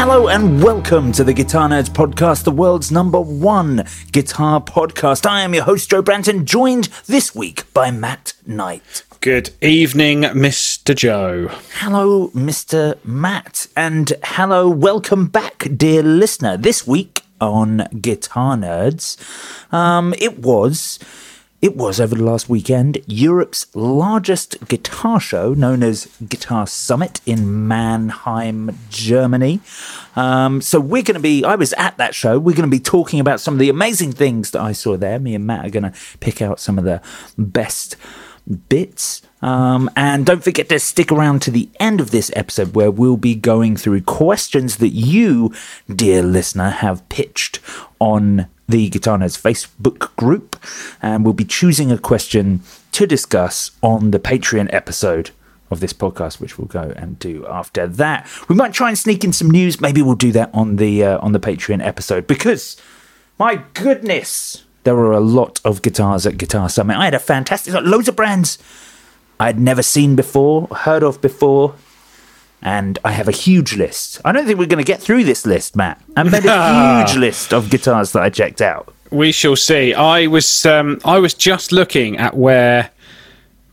Hello and welcome to the Guitar Nerds Podcast, the world's number one guitar podcast. I am your host, Joe Branton, joined this week by Matt Knight. Good evening, Mr. Joe. Hello, Mr. Matt, and hello, welcome back, dear listener. This week on Guitar Nerds, um, it was it was over the last weekend Europe's largest guitar show, known as Guitar Summit in Mannheim, Germany. Um, so we're going to be, I was at that show. We're going to be talking about some of the amazing things that I saw there. Me and Matt are going to pick out some of the best bits. Um, and don't forget to stick around to the end of this episode where we'll be going through questions that you, dear listener, have pitched on the Guitar Nerds Facebook group. And we'll be choosing a question to discuss on the Patreon episode of this podcast, which we'll go and do after that. We might try and sneak in some news. Maybe we'll do that on the uh, on the Patreon episode because, my goodness, there were a lot of guitars at Guitar Summit. I had a fantastic, loads of brands I had never seen before, heard of before, and I have a huge list. I don't think we're going to get through this list, Matt. I've made a huge list of guitars that I checked out. We shall see. I was um, I was just looking at where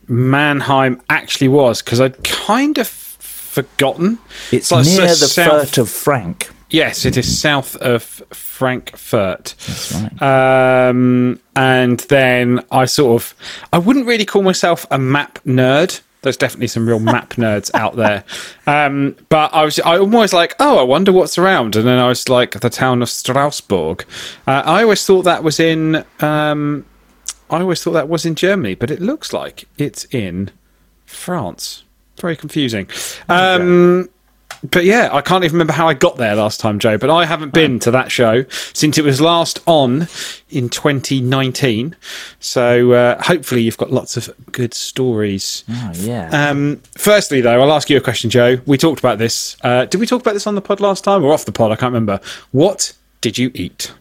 Mannheim actually was because I'd kind of forgotten. It's like near s- the south- Furt of Frank. Yes, it is south of Frankfurt. That's right. Um, and then I sort of, I wouldn't really call myself a map nerd. There's definitely some real map nerds out there. Um, but I was, I always like, oh, I wonder what's around. And then I was like, the town of Strasbourg. Uh, I always thought that was in, um, I always thought that was in Germany, but it looks like it's in France. Very confusing. Um, but yeah, I can't even remember how I got there last time, Joe. But I haven't been to that show since it was last on in 2019. So uh, hopefully you've got lots of good stories. Oh, yeah. Um, firstly, though, I'll ask you a question, Joe. We talked about this. Uh, did we talk about this on the pod last time or off the pod? I can't remember. What did you eat?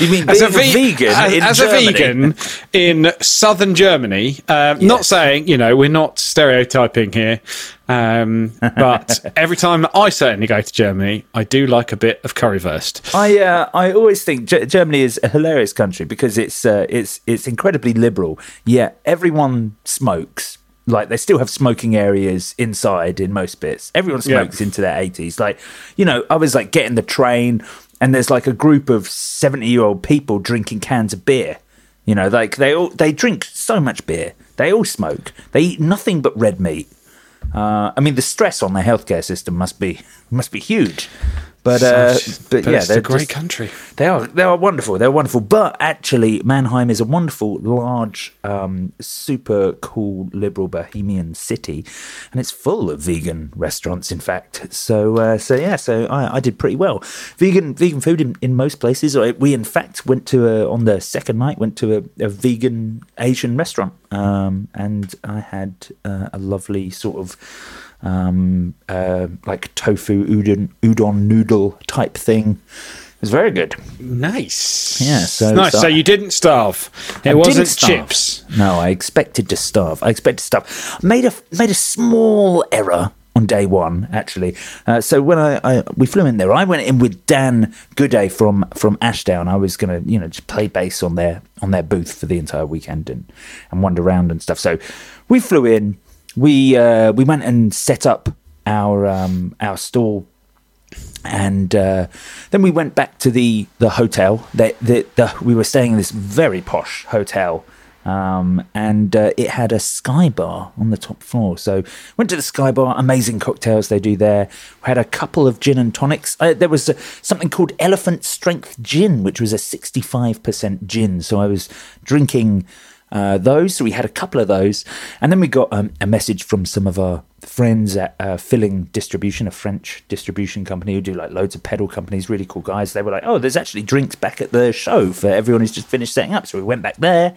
You mean as a ve- vegan as, in as a vegan in southern Germany. Um, Not saying you know we're not stereotyping here, um, but every time I certainly go to Germany, I do like a bit of currywurst. I uh, I always think Ge- Germany is a hilarious country because it's uh, it's it's incredibly liberal. Yet everyone smokes. Like they still have smoking areas inside in most bits. Everyone Yeah. smokes into their eighties. Like you know, I was like getting the train, and there's like a group of seventy year old people drinking cans of beer. You know, like they all they drink so much beer. They all smoke. They eat nothing but red meat. Uh, I mean, the stress on the healthcare system must be must be huge. But uh, but, But yeah, it's they're a great just- country. They are they are wonderful. They're wonderful. But actually, Mannheim is a wonderful, large, um, super cool, liberal bohemian city, and it's full of vegan restaurants. In fact, so uh, so yeah, so I, I did pretty well. Vegan vegan food in, in most places. We in fact went to a, on the second night went to a, a vegan Asian restaurant, um, and I had uh, a lovely sort of um, uh, like tofu udon udon noodle type thing. It was very good. Nice. Yeah, so- nice. so- So, you didn't starve. It I wasn't chips. No, I expected to starve. I expected to starve. Made a made a small error on day one actually. Uh, so when I, I we flew in there, I went in with Dan Gooday from from Ashdown. I was gonna you know just play bass on their on their booth for the entire weekend and and wander around and stuff. So we flew in. We uh, we went and set up our um, our stall and uh, then we went back to the the hotel. The, the, the, we were staying in this very posh hotel, um, and uh, it had a sky bar on the top floor. So went to the sky bar. Amazing cocktails they do there. We had a couple of gin and tonics. Uh, there was uh, something called Elephant Strength Gin, which was a sixty five percent gin. So I was drinking. Uh, those. So we had a couple of those, and then we got um, a message from some of our friends at uh, Filling Distribution, a French distribution company who do like loads of pedal companies, really cool guys. They were like, "Oh, there's actually drinks back at the show for everyone who's just finished setting up." So we went back there,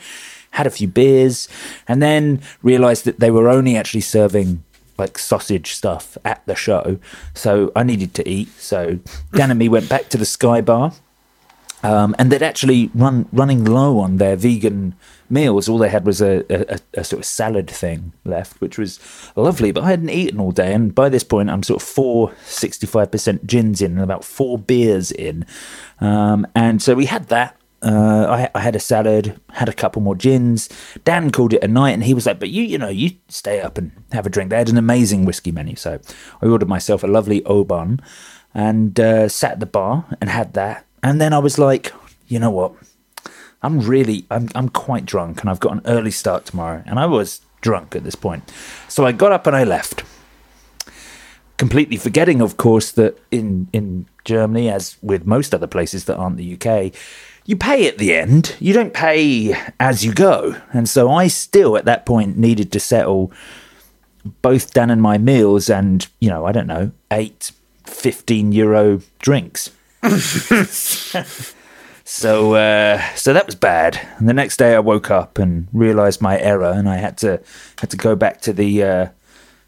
had a few beers, and then realised that they were only actually serving like sausage stuff at the show. So I needed to eat. So Dan and me went back to the Sky Bar. Um, and they'd actually run running low on their vegan meals. All they had was a, a, a, sort of salad thing left, which was lovely. But I hadn't eaten all day, and by this point, I'm sort of four 65% gins in and about four beers in. Um, and so we had that. Uh, I, I, had a salad, had a couple more gins. Dan called it a night, and he was like, "But you, you know, you stay up and have a drink." They had an amazing whiskey menu, so I ordered myself a lovely Oban and uh, sat at the bar and had that and then I was like, you know what? I'm really, I'm, I'm quite drunk and I've got an early start tomorrow. And I was drunk at this point. So I got up and I left. Completely forgetting, of course, that in, in Germany, as with most other places that aren't the UK, you pay at the end. You don't pay as you go. And so I still, at that point, needed to settle both Dan and my meals and, you know, I don't know, eight, 15 euro drinks. so uh, so that was bad. And the next day I woke up and realised my error, and I had to had to go back to the uh,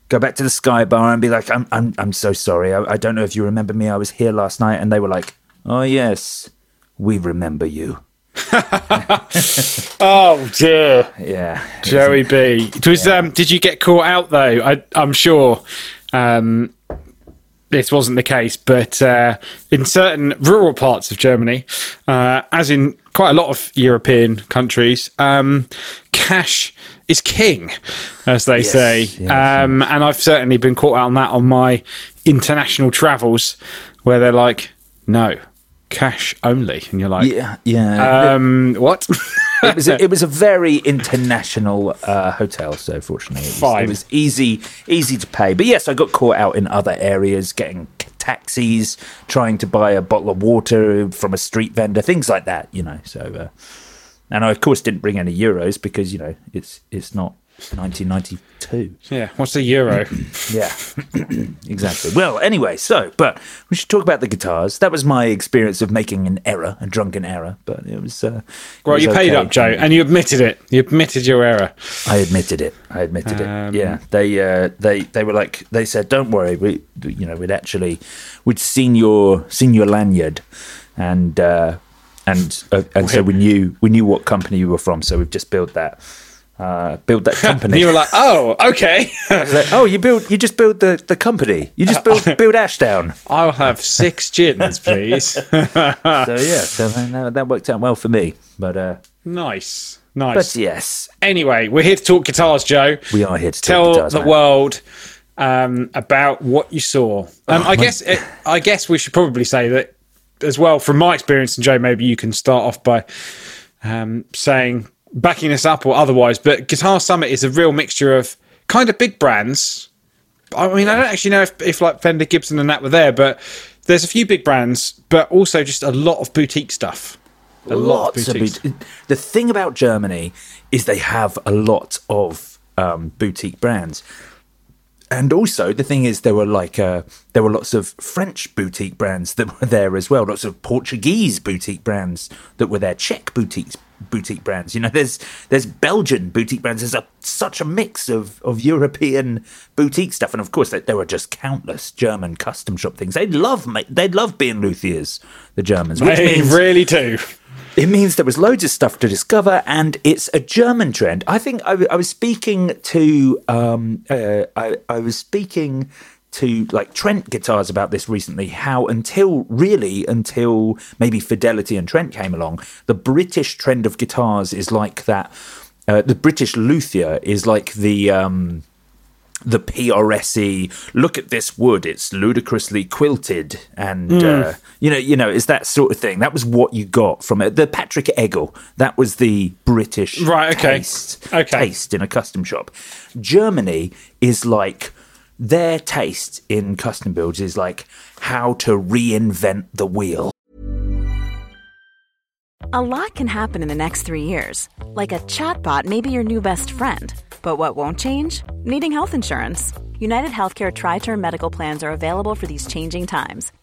go back to the Sky Bar and be like, "I'm I'm I'm so sorry. I, I don't know if you remember me. I was here last night." And they were like, "Oh yes, we remember you." oh dear. Yeah, Joey B. It was. Yeah. Um, did you get caught out though? I, I'm sure. Um, this wasn't the case, but uh, in certain rural parts of Germany, uh, as in quite a lot of European countries, um, cash is king, as they yes, say. Yes, um, yes. And I've certainly been caught out on that on my international travels, where they're like, no, cash only, and you're like, yeah, yeah. Um, what? it was a, it was a very international uh, hotel, so fortunately, it was, Fine. it was easy easy to pay. But yes, I got caught out in other areas, getting taxis, trying to buy a bottle of water from a street vendor, things like that. You know, so uh, and I of course didn't bring any euros because you know it's it's not 1992. Yeah, what's a euro? yeah, exactly. Well, anyway, so, but we should talk about the guitars. That was my experience of making an error, a drunken error, but it was. Uh, well, was you paid okay. up, Joe, and you admitted it. You admitted your error. I admitted it. I admitted um, it. Yeah, they uh, they they were like they said, "Don't worry, we you know we'd actually we'd seen your seen your lanyard, and uh, and uh, and so we knew we knew what company you were from, so we've just built that." Uh, build that company. you were like, oh, okay. like, oh, you build, you just build the, the company. You just build build Ashdown. I'll have six gins, please. so yeah, so that, that, worked out well for me. But uh, nice, nice. But yes. Anyway, we're here to talk guitars, Joe. We are here to tell guitars, the man. world um, about what you saw. Um, oh, I guess it, I guess we should probably say that as well. From my experience, and Joe, maybe you can start off by um, saying backing us up or otherwise, but Guitar Summit is a real mixture of kind of big brands. I mean, I don't actually know if, if like Fender, Gibson, and that were there, but there's a few big brands, but also just a lot of boutique stuff. A Lots lot of, of boutique. The thing about Germany is they have a lot of um, boutique brands. And also, the thing is, there were like uh, there were lots of French boutique brands that were there as well. Lots of Portuguese boutique brands that were there. Czech boutique boutique brands. You know, there's there's Belgian boutique brands. There's a, such a mix of, of European boutique stuff, and of course there, there are just countless German custom shop things. They love they love being luthiers, the Germans. They means, really do. It means there was loads of stuff to discover, and it's a German trend. I think I, I was speaking to um, uh, I, I was speaking to like Trent guitars about this recently. How until really until maybe Fidelity and Trent came along, the British trend of guitars is like that. Uh, the British luthier is like the um, the PRSE. Look at this wood; it's ludicrously quilted, and uh, you know, you know, it's that sort of thing. That was what you got from it. The Patrick Eggle. That was the British Right, okay. taste. Okay. Taste in a custom shop. Germany is like their taste in custom builds is like how to reinvent the wheel. A lot can happen in the next three years. Like a chatbot may be your new best friend. But what won't change? Needing health insurance. United Healthcare Tri Term Medical Plans are available for these changing times.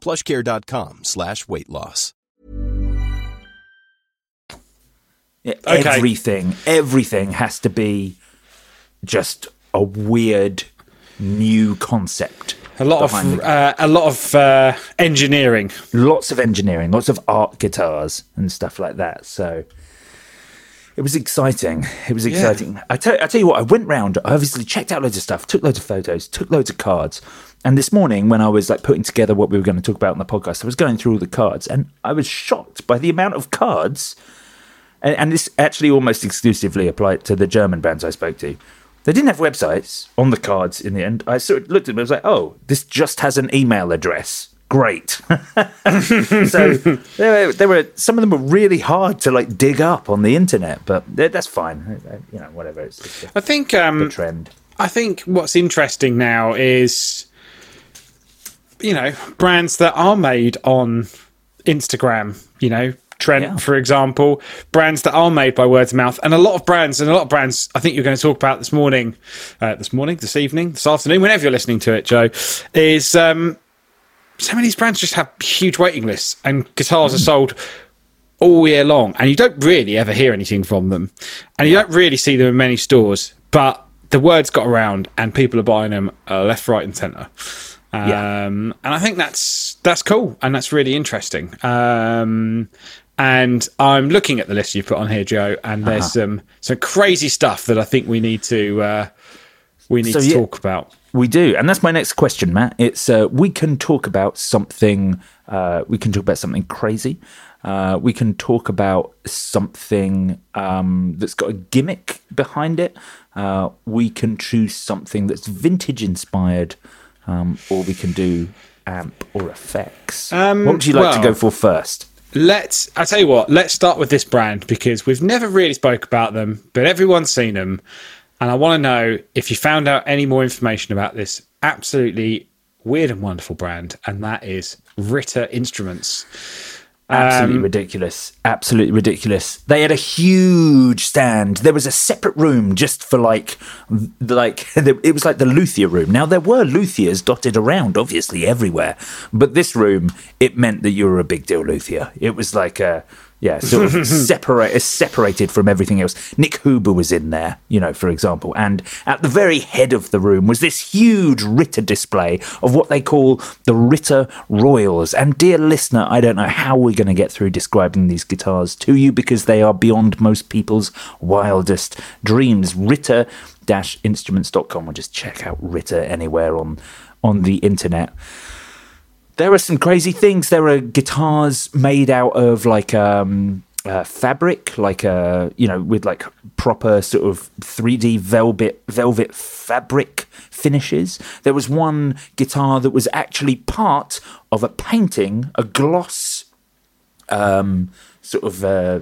plushcare.com slash weight loss. Yeah, Okay. Everything, everything has to be just a weird new concept. A lot of uh, a lot of uh, engineering. lots of engineering, lots of art guitars and stuff like that. So it was exciting. It was exciting. I, tell, I tell you what, I went round, I obviously checked out loads of stuff, took loads of photos, took loads of cards. And this morning, when I was like putting together what we were going to talk about on the podcast, I was going through all the cards and I was shocked by the amount of cards. And, and this actually almost exclusively applied to the German bands I spoke to. They didn't have websites on the cards in the end. I sort of looked at them. I was like, "Oh, this just has an email address. Great." so there were, there were some of them were really hard to like dig up on the internet, but that's fine. You know, whatever. It's just a, I think um, trend. I think what's interesting now is, you know, brands that are made on Instagram, you know, Trent, Yeah. for example, brands that are made by word of mouth, and a lot of brands, and a lot of brands I think you're going to talk about this morning, uh, this morning, this evening, this afternoon, whenever you're listening to it, Joe, is um, some of these brands just have huge waiting lists, and guitars are sold all year long, and you don't really ever hear anything from them, and you don't really see them in many stores. But the word's got around, and people are buying them uh, left, right, and centre. Um, Yeah. and I think that's that's cool, and that's really interesting. Um, and I'm looking at the list you put on here, Joe, and there's Uh-huh. some some crazy stuff that I think we need to uh, we need So, to yeah. talk about. We do, and that's my next question, Matt. It's uh, we can talk about something. Uh, we can talk about something crazy. Uh, we can talk about something um, that's got a gimmick behind it. Uh, we can choose something that's vintage inspired, um, or we can do amp or effects. Um, what would you like to go for first? Let's. I tell you what. Let's start with this brand because we've never really spoke about them, but everyone's seen them, and I want to know if you found out any more information about this absolutely weird and wonderful brand, and that is Ritter Instruments. Absolutely Um, ridiculous. Absolutely ridiculous. They had a huge stand. There was a separate room just for like, like it was like the luthier room. Now there were luthiers dotted around, obviously everywhere, but this room it meant that you were a big deal luthier. It was like a Yeah, sort of separate, separated from everything else. Nik Huber was in there, you know, for example, and at the very head of the room was this huge Ritter display of what they call the Ritter Royals. And dear listener, I don't know how we're going to get through describing these guitars to you because they are beyond most people's wildest dreams. Ritter instruments.com or just check out Ritter anywhere on on the internet there are some crazy things. There are guitars made out of like um, uh, fabric, like uh, you know, with like proper sort of 3D velvet velvet fabric finishes. There was one guitar that was actually part of a painting, a gloss, um, sort of uh,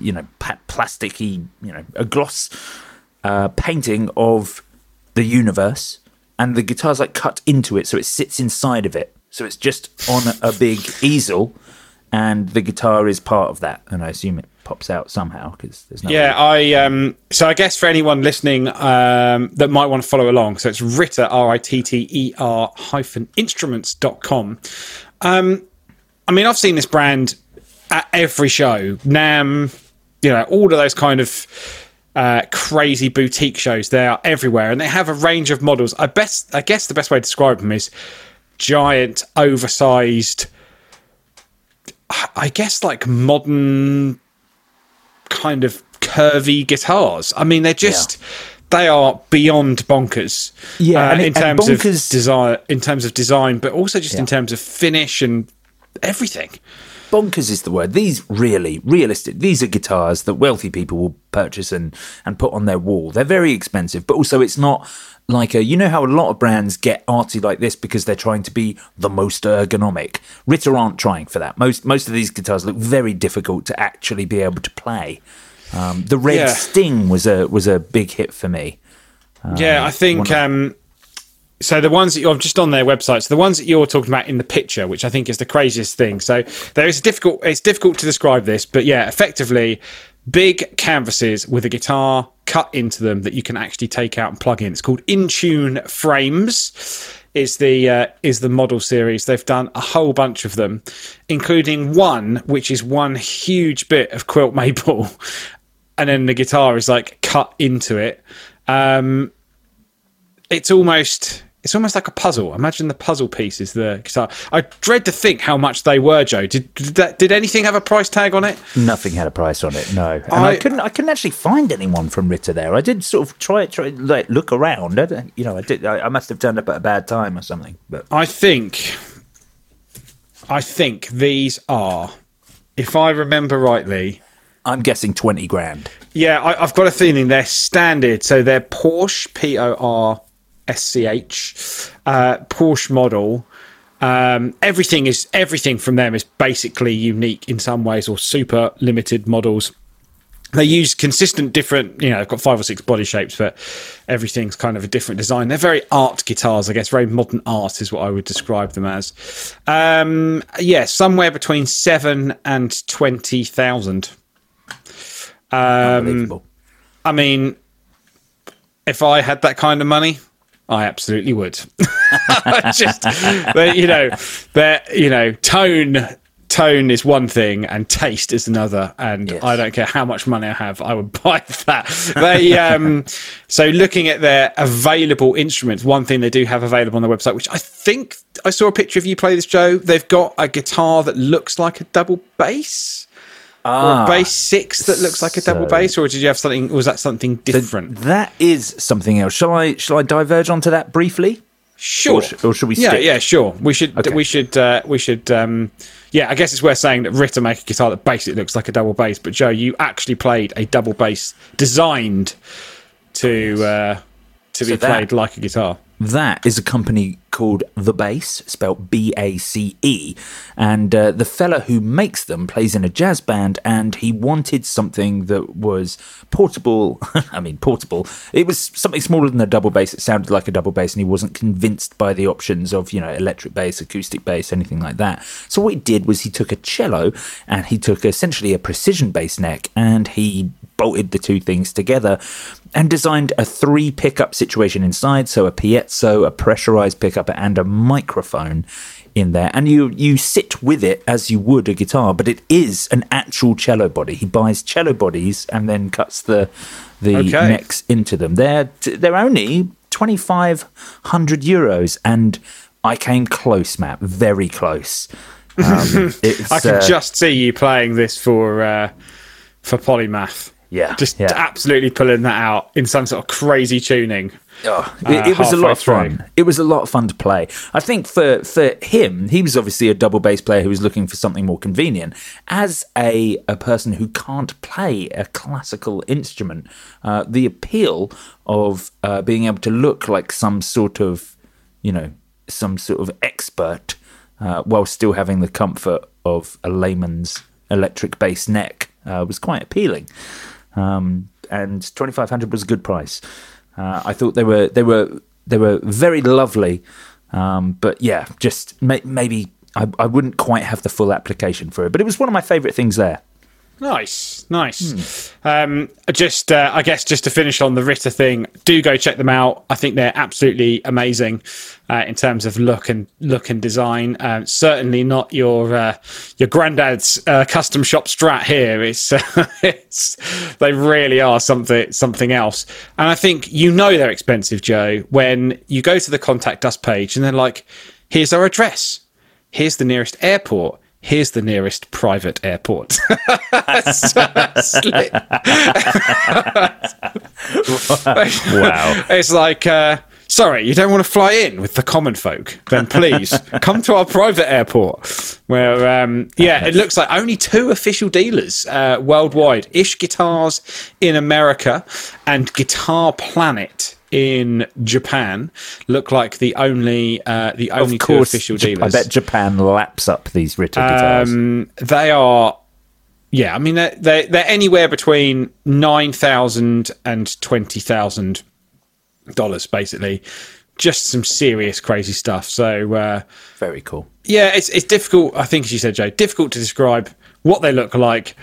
you know, pa- plasticky, you know, a gloss uh, painting of the universe, and the guitar's like cut into it, so it sits inside of it. So it's just on a big easel, and the guitar is part of that. And I assume it pops out somehow because there's no. Yeah, I um. So I guess for anyone listening um that might want to follow along, so it's Ritter R I T T E R hyphen instruments dot com. Um, I mean, I've seen this brand at every show, NAMM, you know, all of those kind of. Uh, crazy boutique shows. They are everywhere, and they have a range of models. I best, I guess, the best way to describe them is giant, oversized, I guess like modern kind of curvy guitars. I mean, they're just. Yeah. They are beyond bonkers, yeah. Uh, in terms bonkers, of design, in terms of design, but also just yeah. in terms of finish and everything bonkers is the word. These really realistic. These are guitars that wealthy people will purchase and and put on their wall. They're very expensive, but also it's not like a, you know how a lot of brands get arty like this because they're trying to be the most ergonomic. Ritter aren't trying for that. Most most of these guitars look very difficult to actually be able to play. Um, the Red yeah. Sting was a was a big hit for me. Um, yeah, I think. Um, so the ones that you're just on their website, so the ones that you're talking about in the picture, which I think is the craziest thing. So there is difficult. It's difficult to describe this, but yeah, effectively, big canvases with a guitar cut into them that you can actually take out and plug in. It's called Intune Frames. Is the uh, is the model series? They've done a whole bunch of them, including one which is one huge bit of quilt maple, and then the guitar is like cut into it. Um, it's almost it's almost like a puzzle. Imagine the puzzle pieces, the guitar. I dread to think how much they were, Joe. Did did, that, did anything have a price tag on it? Nothing had a price on it. No, and I, I couldn't. I couldn't actually find anyone from Ritter there. I did sort of try try like look around. I you know, I did. I, I must have turned up at a bad time or something. But I think, I think these are, if I remember rightly, I'm guessing twenty grand. Yeah, I, have got a feeling they're standard. So they're Porsche P O R SCH uh, Porsche model. Um, everything is everything from them is basically unique in some ways or super limited models. They use consistent different, you know, they've got five or six body shapes, but everything's kind of a different design. They're very art guitars, I guess. Very modern art is what I would describe them as. Um, yeah, somewhere between seven and twenty thousand. Um, I mean, if I had that kind of money, I absolutely would. Just, but, you know, but you know, tone tone is one thing and taste is another and yes. i don't care how much money i have i would buy that they um so looking at their available instruments one thing they do have available on their website which i think i saw a picture of you play this joe they've got a guitar that looks like a double bass Ah, or a bass six that looks like a double bass, or did you have something? Was that something different? that is something else. Shall I? Shall I diverge onto that briefly? Sure. Or, sh- or should we? Yeah, stick? yeah, sure. We should. Okay. We should. Uh, we should. Um, yeah, I guess it's worth saying that Ritter make a guitar that basically looks like a double bass. But Joe, you actually played a double bass designed to uh, to so be that, played like a guitar. That is a company called The Bace, spelled B A C E. And uh, the fella who makes them plays in a jazz band, and he wanted something that was portable. I mean, portable. It was something smaller than a double bass. It sounded like a double bass, and he wasn't convinced by the options of, you know, electric bass, acoustic bass, anything like that. So what he did was he took a cello and he took essentially a precision bass neck and he bolted the two things together and designed a three pickup situation inside. So a piezo, a pressurized pickup, and a microphone in there, and you you sit with it as you would a guitar, but it is an actual cello body. He buys cello bodies and then cuts the the Okay. necks into them. They're they're only twenty five hundred euros, and I came close, Matt, very close. Um, it's, I can uh, just see you playing this for uh, for polymath. Yeah, just yeah. absolutely pulling that out in some sort of crazy tuning. Oh, uh, it, it was a lot of through. fun. It was a lot of fun to play. I think for for him, he was obviously a double bass player who was looking for something more convenient. As a a person who can't play a classical instrument, uh, the appeal of uh, being able to look like some sort of, you know, some sort of expert, uh, while still having the comfort of a layman's electric bass neck, uh, was quite appealing um, and twenty five hundred was a good price. Uh, I thought they were they were they were very lovely, um, but yeah, just may, maybe I, I wouldn't quite have the full application for it. But it was one of my favourite things there. Nice, nice. Hmm. Um, just, uh, I guess, just to finish on the Ritter thing, do go check them out. I think they're absolutely amazing uh, in terms of look and look and design. Um, certainly not your uh, your granddad's uh, custom shop Strat here. It's, it's they really are something something else. And I think you know they're expensive, Joe, when you go to the contact us page and they're like, "Here's our address. Here's the nearest airport." Here's the nearest private airport. Wow. It's like, uh, sorry, you don't want to fly in with the common folk? Then please come to our private airport. Where, um, yeah, it looks like only two official dealers uh, worldwide: Ish Guitars in America and Guitar Planet in Japan. Look like the only uh, the only of course, two official dealers. I bet Japan laps up these Ritter guitars. Um, they are, yeah. I mean, they're they're, they're anywhere between nine thousand and twenty thousand dollars, basically. Just some serious crazy stuff. So uh, Very cool. yeah, it's it's difficult. I think, as you said, Joe, difficult to describe what they look like.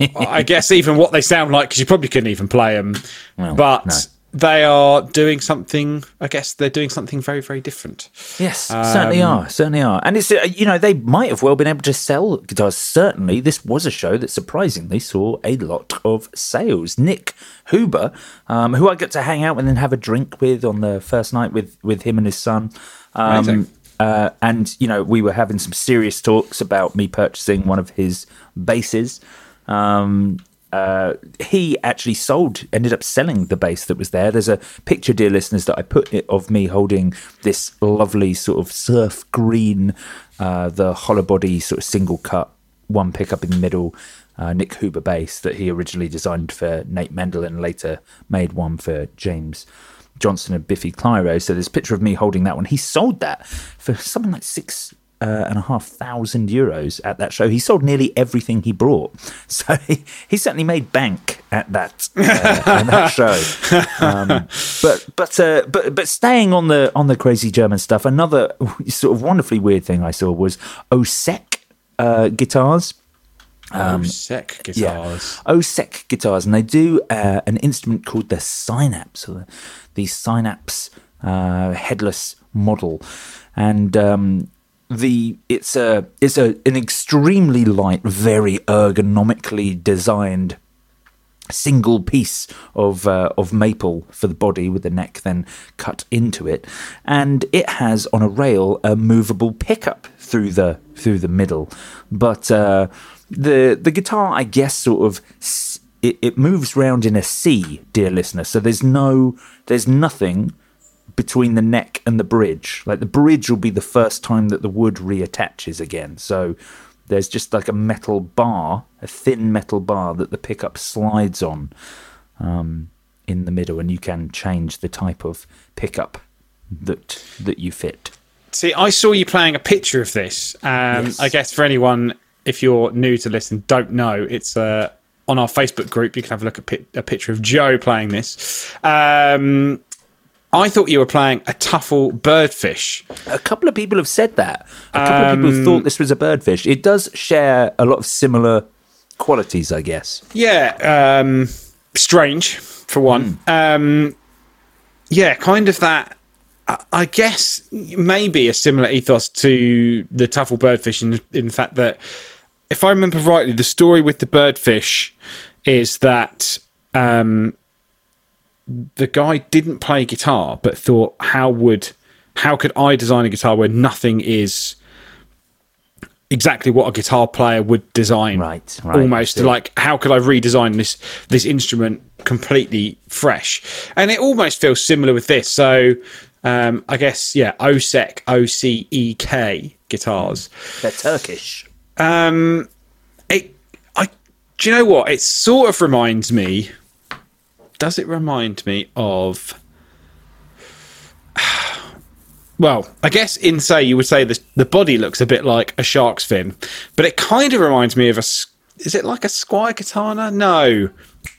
I guess even what they sound like, because you probably couldn't even play them. Well, but no. They are doing something. I guess they're doing something very, very different. Yes, certainly Um, are, certainly are, and it's uh, you know they might have well been able to sell guitars. Certainly, this was a show that surprisingly saw a lot of sales. Nik Huber, um, who I got to hang out with and then have a drink with on the first night with with him and his son. Um, uh, and you know we were having some serious talks about me purchasing one of his bases. Um, uh, he actually sold, ended up selling the bass that was there. There's a picture, dear listeners, that I put it of me holding this lovely sort of surf green, uh, the hollow body sort of single cut, one pickup in the middle, uh, Nik Huber bass that he originally designed for Nate Mendel and later made one for James Johnston and Biffy Clyro. So there's a picture of me holding that one. He sold that for something like six uh, and a half thousand euros at that show. He sold nearly everything he brought, so he, he certainly made bank at that uh, at that show. Um, but but uh, but but staying on the on the crazy German stuff, another sort of wonderfully weird thing I saw was Osek uh, guitars. Um, Sec guitars. Yeah, OSEC guitars, and they do uh, an instrument called the Synapse, or the, the Synapse uh, headless model, and um, the it's a it's a an extremely light, very ergonomically designed single piece of uh, of maple for the body with the neck then cut into it. And it has on a rail a movable pickup through the through the middle. But uh, the the guitar I guess sort of it, it moves round in a C dear listener. So there's no there's nothing between the neck and the bridge like the bridge will be the first time that the wood reattaches again so there's just like a metal bar, a thin metal bar that the pickup slides on um, in the middle, and you can change the type of pickup that that you fit. See, I saw you playing a picture of this. Um, Yes. I guess for anyone, if you're new to listen, don't know, it's uh, on our Facebook group. You can have a look at pi- a picture of Joe playing this. Um, I thought you were playing a Teuffel birdfish. A couple of people have said that. A couple of people have thought this was a birdfish. It does share a lot of similar qualities, I guess. Yeah, um, strange for one. Um, yeah, kind of that. I- I guess maybe a similar ethos to the Teuffel Birdfish in, in the fact that, if I remember rightly, the story with the birdfish is that um, the guy didn't play guitar, but thought, how would, how could I design a guitar where nothing is exactly what a guitar player would design? Right, right, Almost like, how could I redesign this this instrument completely fresh? And it almost feels similar with this. So, um, I guess yeah, OSEK, O C E K guitars. They're Turkish. Um, it, I, do you know what? It sort of reminds me. Does it remind me of? Well, I guess in say you would say the the body looks a bit like a shark's fin, but it kind of reminds me of a. Is it like a Squier Katana? No,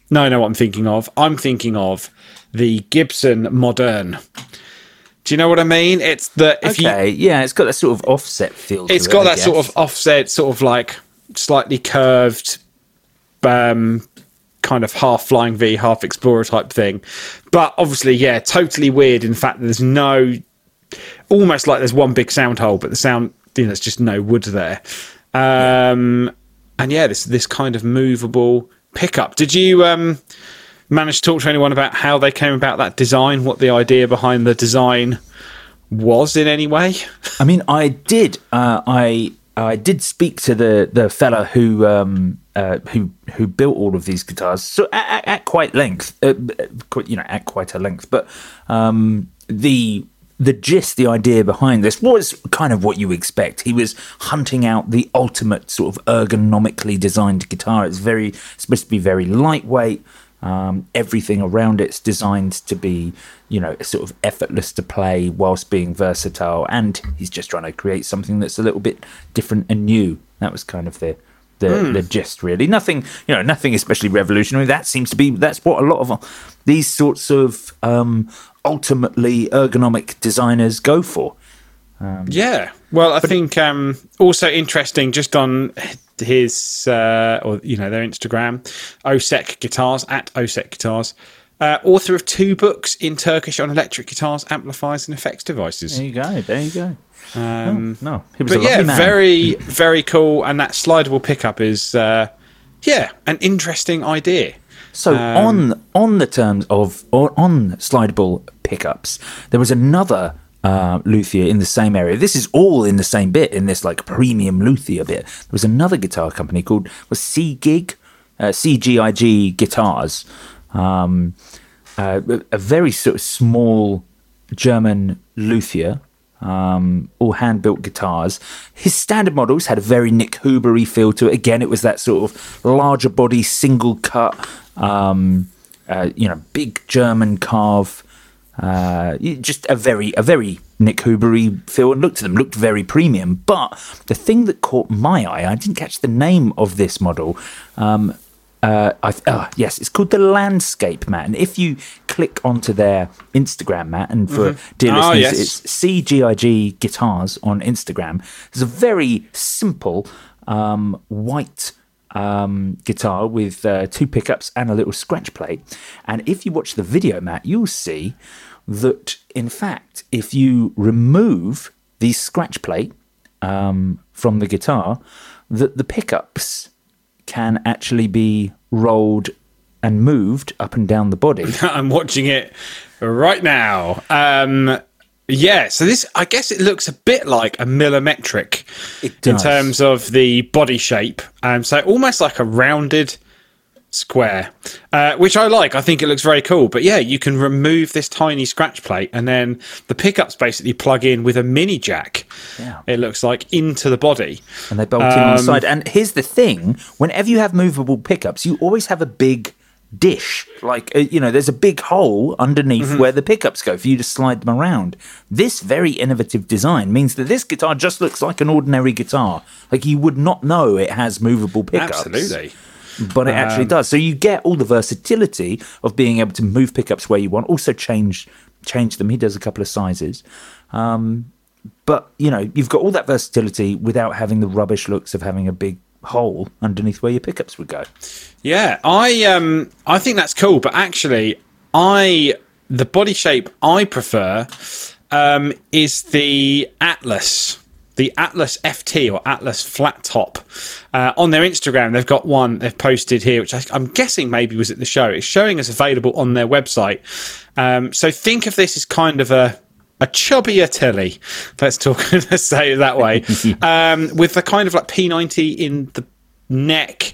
no, no. What I'm thinking of, I'm thinking of the Gibson Moderne. Do you know what I mean? It's the if you Okay, yeah, it's got that sort of offset feel. to it's it, got I that sort of offset, sort of like slightly curved, um, kind of half flying V, half explorer type thing. But obviously, yeah, totally weird. In fact, there's no, almost like there's one big sound hole, but the sound, you know, there's just no wood there. Um, and yeah, this this kind of movable pickup. Did you um manage to talk to anyone about how they came about that design? What the idea behind the design was in any way? I mean, I did. Uh, I I did speak to the the fella who um, uh, who who built all of these guitars. So at, at, quite length, uh, you know, at quite a length. But um, the the gist, the idea behind this was kind of what you expect. He was hunting out the ultimate sort of ergonomically designed guitar. It's very it's supposed to be very lightweight. Um, everything around it's designed to be, you know, sort of effortless to play whilst being versatile. And he's just trying to create something that's a little bit different and new. That was kind of the the, the gist, really. Nothing, you know, nothing especially revolutionary. That seems to be that's what a lot of these sorts of um, ultimately ergonomic designers go for. Yeah. Well, I think um, also interesting just on his uh, or you know their Instagram, OSEC Guitars at OSEC Guitars, uh, author of two books in Turkish on electric guitars, amplifiers, and effects devices. There you go. There you go. Um, Oh, no, he was but a yeah, man. very very cool, and that slidable pickup is uh, yeah an interesting idea. So on on the terms of or on slidable pickups, there was another uh, luthier in the same area. This is all in the same bit in this like premium luthier bit. There was another guitar company called was C Gig, uh, CGIG Guitars, um, uh, a very sort of small German luthier. Um, all hand built guitars. His standard models had a very Nick Hubery feel to it. Again, it was that sort of larger body, single cut, um, uh, you know, big German carve. Uh, just a very, a very Nick Hubery feel. And looked at them, looked very premium. But the thing that caught my eye, I didn't catch the name of this model. Um, uh, I, oh, yes, it's called the Landscape Mat. And if you click onto their Instagram, Matt, and for dear Oh, listeners, yes. it's CGIG Guitars on Instagram. It's a very simple um, white um, guitar with uh, two pickups and a little scratch plate. And if you watch the video, Matt, you'll see that, in fact, if you remove the scratch plate um, from the guitar, that the pickups can actually be rolled and moved up and down the body. I'm watching it right now. Um, yeah, so this, I guess, it looks a bit like a millimetric in terms of the body shape. Um, so almost like a rounded square, uh, which I like. I think it looks very cool. But yeah, you can remove this tiny scratch plate, and then the pickups basically plug in with a mini jack. Yeah. It looks like into the body. and they bolt in on the Um, side. And here's the thing: whenever you have movable pickups, you always have a big dish. Like uh, you know, there's a big hole underneath Mm-hmm. where the pickups go for you to slide them around. This very innovative design means that this guitar just looks like an ordinary guitar. Like you would not know it has movable pickups. Absolutely. But it actually does. So you get all the versatility of being able to move pickups where you want. Also change change them. He does a couple of sizes. Um, but you know, you've got all that versatility without having the rubbish looks of having a big hole underneath where your pickups would go. Yeah, I um I think that's cool, but actually I the body shape I prefer um, is the Atlas. The Atlas FT or Atlas Flat Top. Uh, on their Instagram, they've got one they've posted here, which I, I'm guessing maybe was at the show. It's showing us available on their website. Um, so think of this as kind of a a chubbier Tele. Let's talk. let's say it that way. um, with the kind of like P90 in the neck,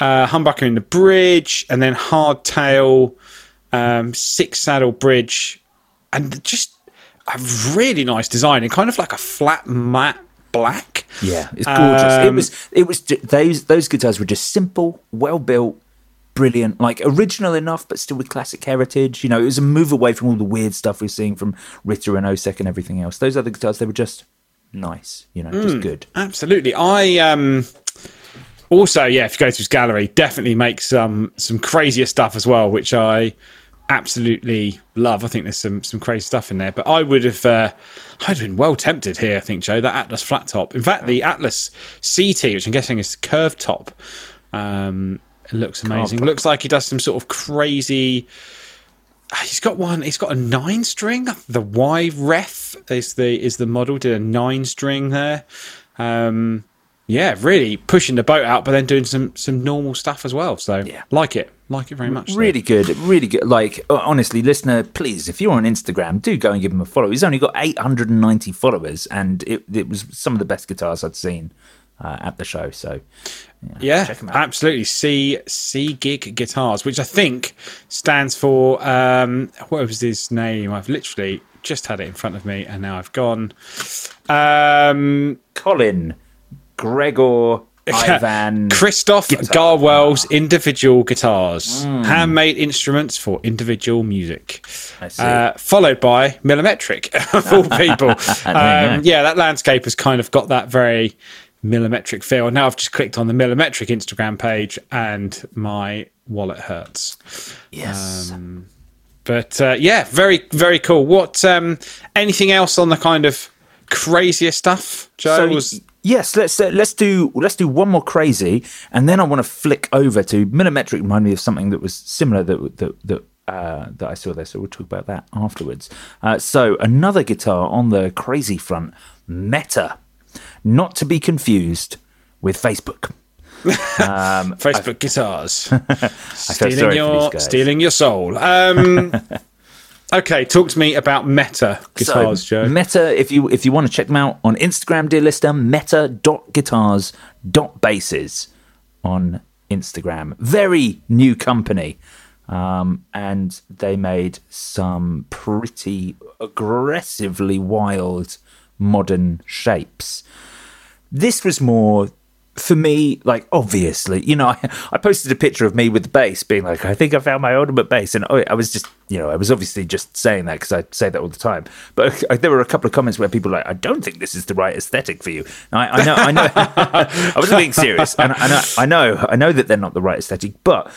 uh, humbucker in the bridge, and then hardtail, um, six saddle bridge, and just a really nice design and kind of like a flat matte black. Yeah, it's gorgeous. it Um, was. It was. Those those guitars were just simple, well built, brilliant, like original enough, but still with classic heritage. You know, it was a move away from all the weird stuff we're seeing from Ritter and Osek and everything else. Those other guitars, they were just nice. You know, Hmm. just good. Absolutely. I um also, yeah, if you go to his gallery, definitely makes some some crazier stuff as well, which I absolutely love. I think there's some some crazy stuff in there. But I would have uh, I'd have been well tempted here, I think, Joe, that Atlas flat top. In fact, the Atlas CT, which I'm guessing is curved top, um, looks amazing. Looks like he does some sort of crazy He's got one. He's got a nine string. The Y Ref is the is the model. Did a nine string there. Um, yeah, really pushing the boat out, but then doing some some normal stuff as well. So Yeah. like it, like it very much. so. Really good, really good. Like uh, honestly, listener, please, if you're on Instagram, do go and give him a follow. He's only got 890 followers, and it, it was some of the best guitars I'd seen uh, at the show. So Yeah, out. absolutely. C C Gig Guitars, which I think stands for um, what was his name? I've literally just had it in front of me, and now I've gone. Um, Colin, Gregor, Ivan, Christoph Guitar. Garwell's individual guitars, handmade instruments for individual music. I see. Uh, followed by Millimetric, of all people. Um, yeah, that landscape has kind of got that very millimetric feel. Now I've just clicked on the Millimetric Instagram page and my wallet hurts. yes. Um, But uh, yeah, very, very cool. What, um, anything else on the kind of crazier stuff, Joe? So was yes, let's uh, let's do let's do one more crazy, and then I want to flick over to Millimetric. Remind me of something that was similar that that that. Uh, that I saw there, so we'll talk about that afterwards. Uh, so another guitar on the crazy front, Meta, not to be confused with Facebook. Facebook guitars. felt stealing your stealing your soul. Um, okay, talk to me about Meta guitars, so, Joe. Meta, if you if you want to check them out on Instagram, dear listener, meta.guitars.basses on Instagram. Very new company. Um, and they made some pretty aggressively wild modern shapes. This was more for me, like obviously, you know, I, I posted a picture of me with the bass, being like, I think I found my ultimate bass, and I, I was just, you know, I was obviously just saying that because I say that all the time. But there were a couple of comments where people were like, I don't think this is the right aesthetic for you. I, know, I know, I wasn't being serious, and, and I, know, I know that they're not the right aesthetic, but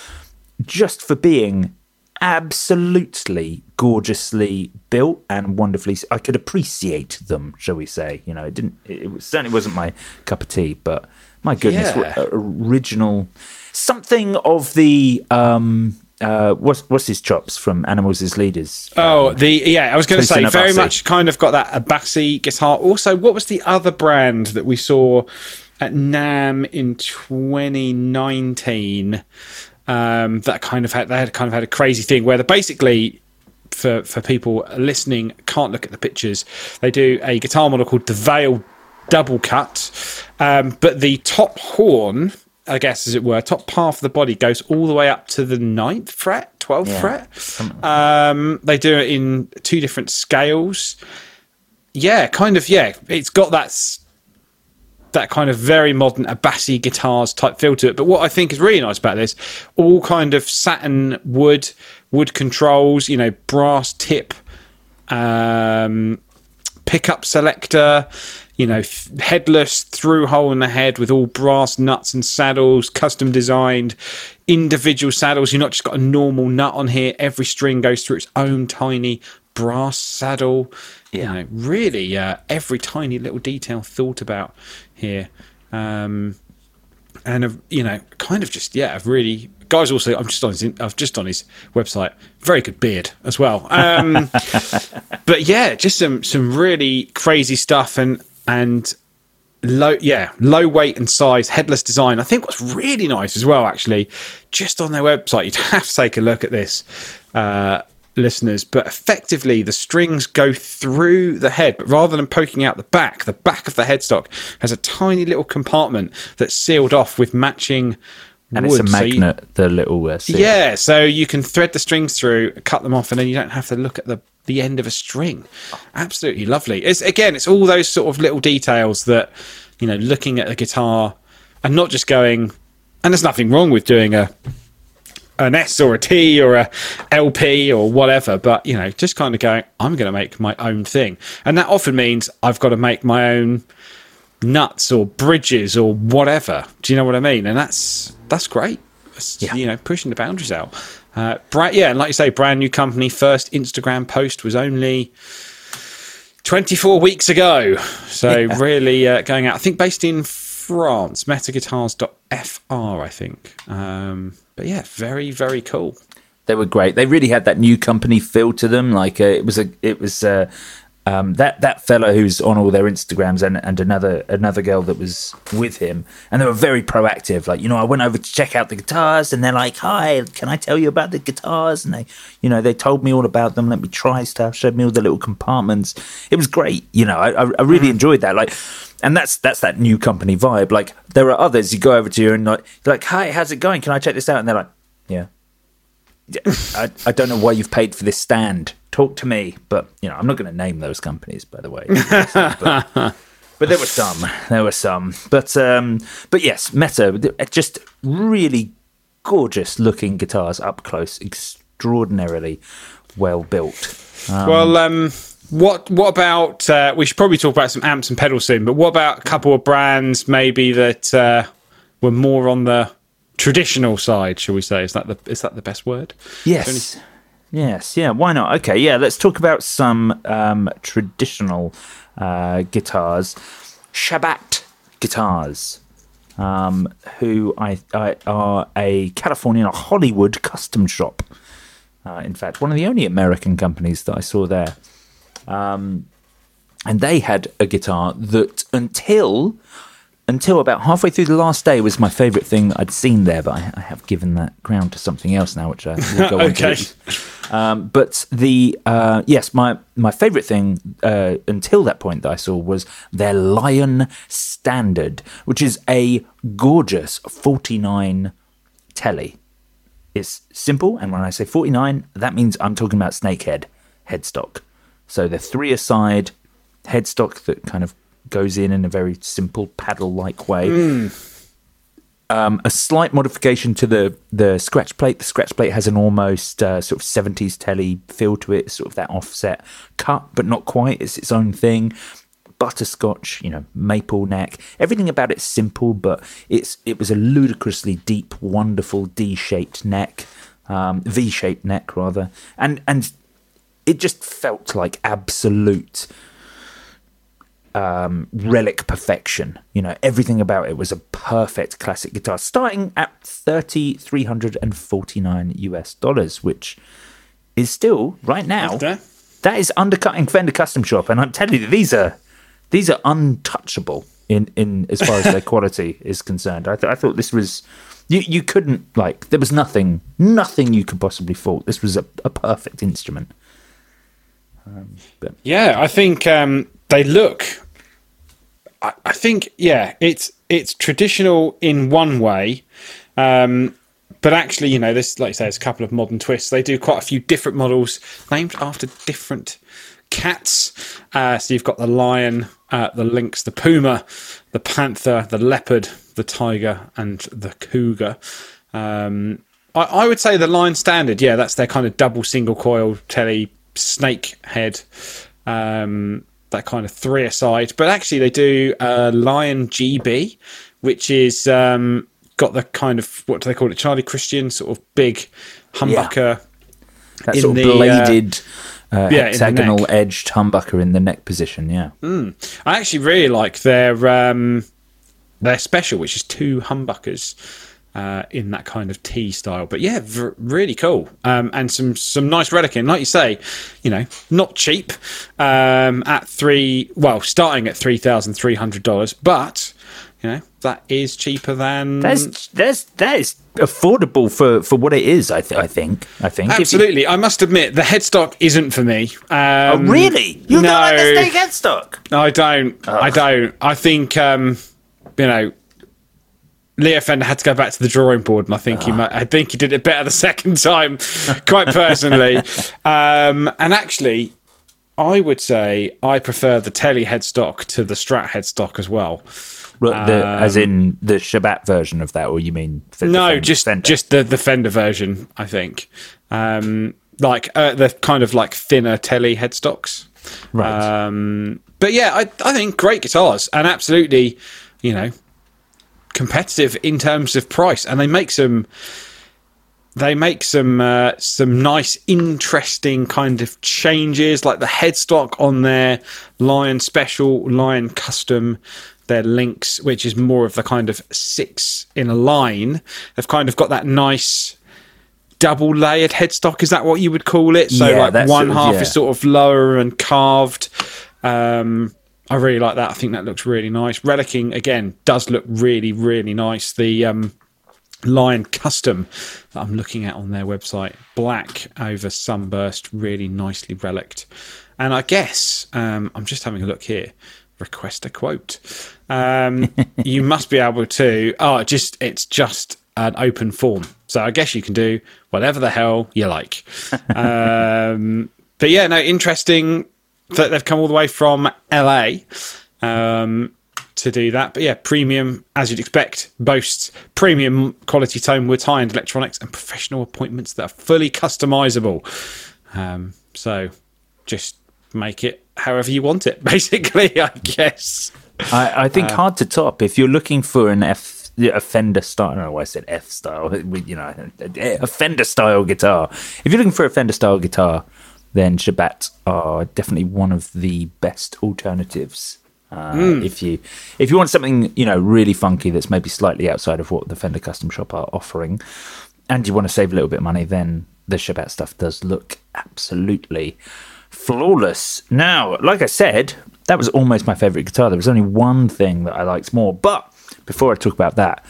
just for being absolutely gorgeously built and wonderfully i could appreciate them shall we say you know it didn't it certainly wasn't my cup of tea but my goodness Yeah. a- original something of the um uh what's what's his chops from animals as leaders Oh, the yeah, I was going to say very much kind of got that Abasi guitar. Also, what was the other brand that we saw at NAMM in 2019? Um, that kind of had they had kind of had a crazy thing where they basically for for people listening can't look at the pictures. They do a guitar model called the Veil Double Cut, um, but the top horn. I guess, as it were, top half of the body goes all the way up to the ninth fret, twelfth Yeah, fret. Um, they do it in two different scales. Yeah, kind of. Yeah, it's got that s- that kind of very modern Abasi guitars type feel to it. But what I think is really nice about this, all kind of satin wood, wood controls. You know, brass tip, um, pickup selector. You know, f- headless through hole in the head with all brass nuts and saddles, custom designed, individual saddles. You're not just got a normal nut on here. Every string goes through its own tiny brass saddle. Yeah. You know, really, uh, every tiny little detail thought about here. Um, and, a, you know, kind of just, yeah, a really Guy's also I'm just on his I've just on his website. Very good beard as well. Um, but yeah, just some some really crazy stuff and and low yeah low weight and size headless design i think what's really nice as well actually just on their website you'd have to take a look at this uh, listeners but effectively the strings go through the head but rather than poking out the back the back of the headstock has a tiny little compartment that's sealed off with matching And wood. it's a So you- magnet, the little uh, seal. yeah, so you can thread the strings through, cut them off, and then you don't have to look at the the end of a string. Absolutely lovely. It's again, it's all those sort of little details that you know, looking at a guitar and not just going. And there's nothing wrong with doing a an S or a T or a LP or whatever, but you know, just kind of going, I'm going to make my own thing, and that often means I've got to make my own nuts or bridges or whatever. Do you know what I mean? And that's that's great. It's, Yeah. You know, pushing the boundaries out. Uh, brand, yeah, and like you say, brand new company. First Instagram post was only 24 weeks ago. So really uh, going out. I think based in France, metaguitars.fr, I think. Um, but yeah, very very cool. they were great. They really had that new company feel to them. Like uh, it was a, it was uh, um, that that fellow who's on all their Instagrams and and another another girl that was with him, and they were very proactive. Like you know, I went over to check out the guitars, and they're like, "Hi, can I tell you about the guitars?" And they, you know, they told me all about them, let me try stuff, showed me all the little compartments. It was great. You know, I, I really enjoyed that. Like. And that's that's that new company vibe. Like there are others you go over to and like, like, hi, how's it going? Can I check this out? And they're like, yeah, I, I don't know why you've paid for this stand. Talk to me. But, you know, I'm not going to name those companies, by the way. but, but there were some. There were some. But, um, but yes, Meta, just really gorgeous looking guitars up close, extraordinarily well built. well, um, what what about? Uh, we should probably talk about some amps and pedals soon. But what about a couple of brands maybe that uh, were more on the traditional side? Shall we say? Is that the is that the best word? Yes. Yes, yeah, why not? Okay, yeah, let's talk about some um, traditional uh, guitars. Shabat Guitars, um, who I, I are a Californian, a Hollywood custom shop. Uh, in fact, one of the only American companies that I saw there. Um, and they had a guitar that until until about halfway through the last day was my favourite thing that I'd seen there, but I, I have given that ground to something else now, which I will go on Okay. to. Um, but the uh, yes, my my favourite thing uh, until that point that I saw was their Lion Standard, which is a gorgeous forty nine Tele. It's simple, and when I say forty nine, that means I'm talking about snakehead headstock. So the three aside headstock that kind of goes in in a very simple paddle like way. Um, a slight modification to the the scratch plate. The scratch plate has an almost uh, sort of seventies Tele feel to it, sort of that offset cut, but not quite. It's its own thing. Butterscotch, you know, maple neck. Everything about it's simple, but it's it was a ludicrously deep, wonderful D-shaped neck, um, V-shaped neck rather, and and it just felt like absolute um, relic perfection. You know, everything about it was a perfect classic guitar, starting at thirty three hundred and forty nine US dollars, which is still right now Okay. that is undercutting Fender Custom Shop, and I'm telling you, these are these are untouchable in in as far as their quality is concerned. I, th- I thought this was. You, you couldn't like there was nothing nothing you could possibly fault. This was a, a perfect instrument. Yeah, I think um, they look. I, I think yeah, it's it's traditional in one way, um, but actually, you know, this like you say, there's a couple of modern twists. They do quite a few different models named after different cats. Uh, so you've got the lion, uh, the lynx, the puma, the panther, the leopard, the tiger, and the cougar. Um, I, I would say the lion standard, yeah, that's their kind of double single coil Tele snake head, um, that kind of three aside. But actually, they do uh, Lion GB, which is um, got the kind of what do they call it, Charlie Christian sort of big humbucker. That In sort of the, uh, bladed, uh, yeah, hexagonal edged humbucker in the neck position. Yeah, I actually really like their um, their special, which is two humbuckers. Uh, in that kind of T style. But yeah, v- really cool. Um, and some some nice relicing, like you say, you know, not cheap. Um, at three, well, starting at three thousand three hundred dollars, but you know that is cheaper than That's that's that is affordable for for what it is. I, th- I think. I think. If you- Absolutely, I must admit the headstock isn't for me. oh, Um, really? You no, don't like the snake headstock? I don't. I don't. I think um, you know. Leo Fender had to go back to the drawing board, and I think he, might, I think he did it better the second time, quite personally. um, and actually, I would say I prefer the Tele headstock to the Strat headstock as well. The, as in the Shabat version of that, or you mean Um, No, Fender- just Fender? just the the Fender version. I think, um, like uh, the kind of like thinner Tele headstocks. right. Um, but yeah, I I think great guitars and absolutely, you know, competitive in terms of price, and they make some. They make some uh, some nice, interesting kind of changes, like the headstock on their Lion Special, Lion Custom, their Lynx, which is more of the kind of six in a line. They've kind of got that nice double layered headstock. Is that what you would call it? So Yeah, like one sort of- half yeah. is sort of lower and carved. Um, I really like that. I think that looks really nice. Relicking again does look really really nice. The um, Lion Custom that I'm looking at on their website, black over sunburst, really nicely relicked. And I guess um, I'm just having a look here. Request a quote. Um, you must be able to. Oh, just it's just an open form, so I guess you can do whatever the hell you like. um, but yeah, no, interesting they've come all the way from LA. Um, to do that. But yeah, premium, as you'd expect, boasts premium quality tone woods, high end electronics, and professional appointments that are fully customizable. Um, so just make it however you want it, basically, I guess. I, I think uh, hard to top if you're looking for an F a Fender style. I don't know why I said F style. You know, a Fender style guitar. If you're looking for a Fender style guitar, then Shabat are definitely one of the best alternatives. Uh, Hmm. If you if you want something you know really funky that's maybe slightly outside of what the Fender Custom Shop are offering, and you want to save a little bit of money, then the Shabat stuff does look absolutely flawless. Now, like I said, that was almost my favorite guitar. There was only one thing that I liked more. But before I talk about that,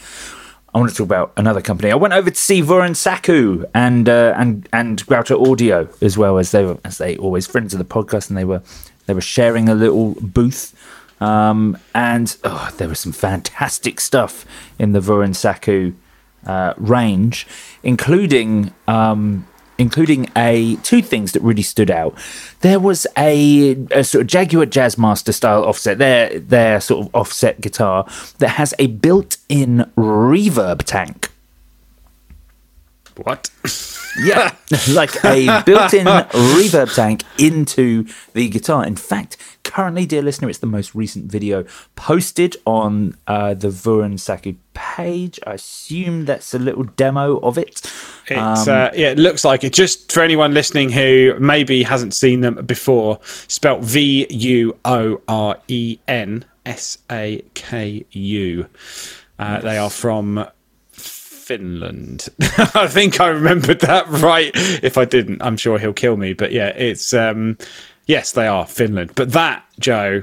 I want to talk about another company. I went over to see Vuorensaku and uh, and and Greuter Audio as well as they were as they always friends of the podcast, and they were they were sharing a little booth. Um, and oh, there was some fantastic stuff in the Vuorensaku uh, range, including um, including a two things that really stood out. There was a, a sort of Jaguar Jazzmaster style offset, their their sort of offset guitar that has a built-in reverb tank. What? Yeah, like a built-in reverb tank into the guitar. In fact, currently, dear listener, it's the most recent video posted on uh, the Vuorensaku page. I assume that's a little demo of it. It's, uh, yeah, it looks like it. Just for anyone listening who maybe hasn't seen them before, spelt V U O R E N S A K U. Uh, They are from Finland. I think I remembered that right. If I didn't, I'm sure he'll kill me. But yeah, it's um, yes, they are Finland. But that Joe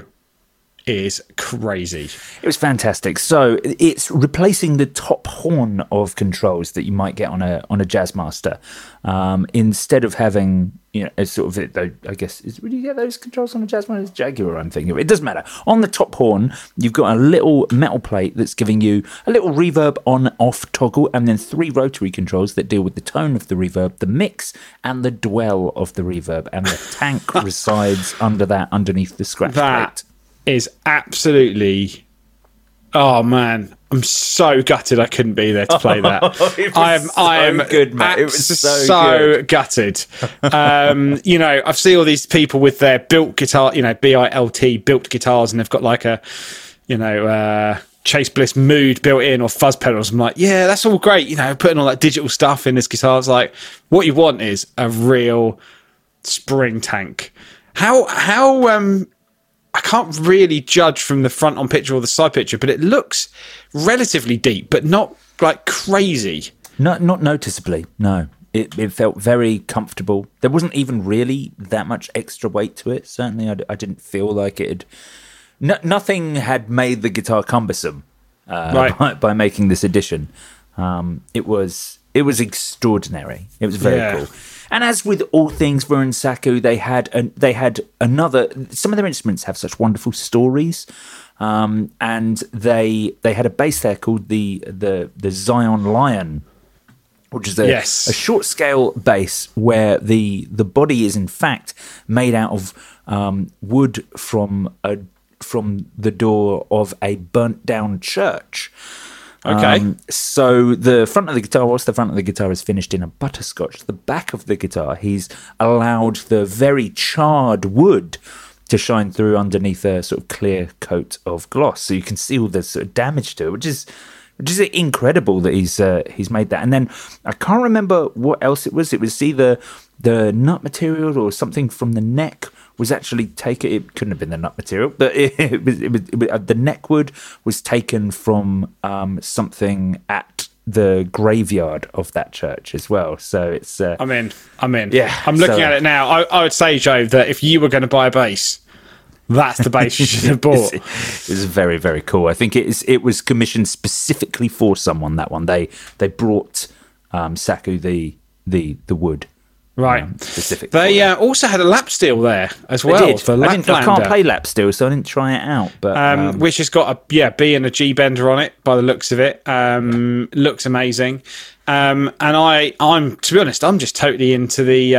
is crazy. It was fantastic. So it's replacing the top horn of controls that you might get on a on a Jazzmaster. Um, instead of having you know, a sort of I guess is would you get those controls on a Jazzmaster? It's Jaguar, I'm thinking. of. It doesn't matter. On the top horn, you've got a little metal plate that's giving you a little reverb on off toggle, and then three rotary controls that deal with the tone of the reverb, the mix, and the dwell of the reverb. And the tank resides under that, underneath the scratch plate. Is absolutely. Oh man, I'm so gutted I couldn't be there to play that. I am, I am good, Matt. It was so good. gutted. Um, you know, I've seen all these people with their built guitar, you know, B I L T built guitars, and they've got like a, you know, uh, Chase Bliss mood built in or fuzz pedals. I'm like, yeah, that's all great. You know, putting all that digital stuff in this guitar. It's like, what you want is a real spring tank. How how um I can't really judge from the front on picture or the side picture, but it looks relatively deep, but not like crazy. Not not noticeably. No, it it felt very comfortable. There wasn't even really that much extra weight to it. Certainly, I didn't feel like it. Had, no, nothing had made the guitar cumbersome uh, Right. by, by making this addition. Um, it was it was extraordinary. It was very Yeah. cool. And as with all things Vuorensaku, they had an, they had another. Some of their instruments have such wonderful stories, um, and they they had a bass there called the the the Zion Lion, which is a, Yes. a short scale bass where the the body is in fact made out of um, wood from a from the door of a burnt down church. Okay. Um, so the front of the guitar, whilst the front of the guitar is finished in a butterscotch, the back of the guitar, he's allowed the very charred wood to shine through underneath a sort of clear coat of gloss, so you can see all the sort of damage to it, which is which is incredible that he's uh, he's made that. And then I can't remember what else it was. It was either the nut material or something from the neck was actually taken. It couldn't have been the nut material, but it, it, was, it, was, it was uh, the neck wood was taken from um, something at the graveyard of that church as well. So it's uh, I'm in. I'm in. Yeah, I'm looking so- at it now. I, I would say, Joe, that if you were going to buy a bass, that's the bass you should have bought. It was very very cool. I think it is. It was commissioned specifically for someone. That one they they brought um, Saku the the the wood Right. um, specific. They uh, also had a lap steel there as They well. did. The I, I can't play lap steel, so I didn't try it out. But um, um, which has got a yeah B and a G bender on it by the looks of it. Um, looks amazing. Um, and I I'm to be honest, I'm just totally into the.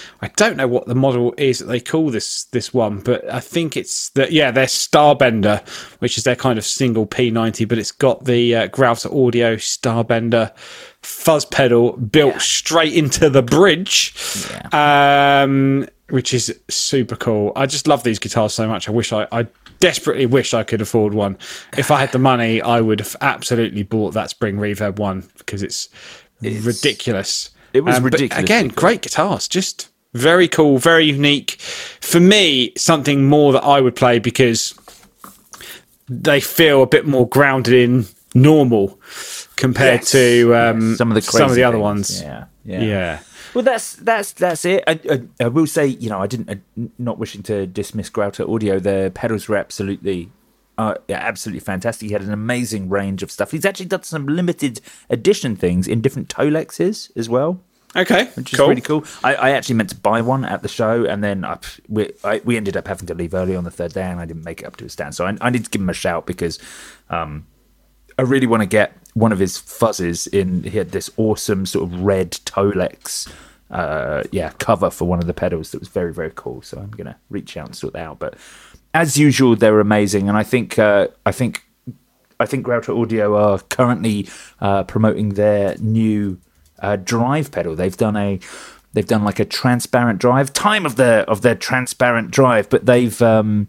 Um, I don't know what the model is that they call this this one, but I think it's the yeah their Starbender, which is their kind of single P90, but it's got the uh, Greuter Audio Starbender fuzz pedal built straight into the bridge, um, which is super cool. I just love these guitars so much. I wish I, I desperately wish I could afford one. If I had the money, I would have absolutely bought that Spring Reverb one because it's, ridiculous. It was but ridiculously Again, great guitars, just very cool, very unique. For me, something more that I would play because they feel a bit more grounded in normal compared Yes. to um, Yeah, some of the some of the other things. ones. Yeah, yeah. yeah. Well, that's that's that's it. I, I, I will say, you know, I didn't, uh, not wishing to dismiss Greuter Audio. The pedals were absolutely, uh, yeah, absolutely fantastic. He had an amazing range of stuff. He's actually done some limited edition things in different Tolexes as well. Okay, which is cool. really cool. I, I actually meant to buy one at the show, and then I, we I, we ended up having to leave early on the third day, and I didn't make it up to his stand. So I, I need to give him a shout because um, I really want to get one of his fuzzes in. He had this awesome sort of red Tolex, uh, yeah, cover for one of the pedals that was very very cool. So I'm gonna reach out and sort that out. But as usual, they're amazing, and I think uh, I think I think Greuter Audio are currently uh, promoting their new uh, drive pedal. They've done a they've done like a transparent drive. Time of their of their transparent drive, but they've um,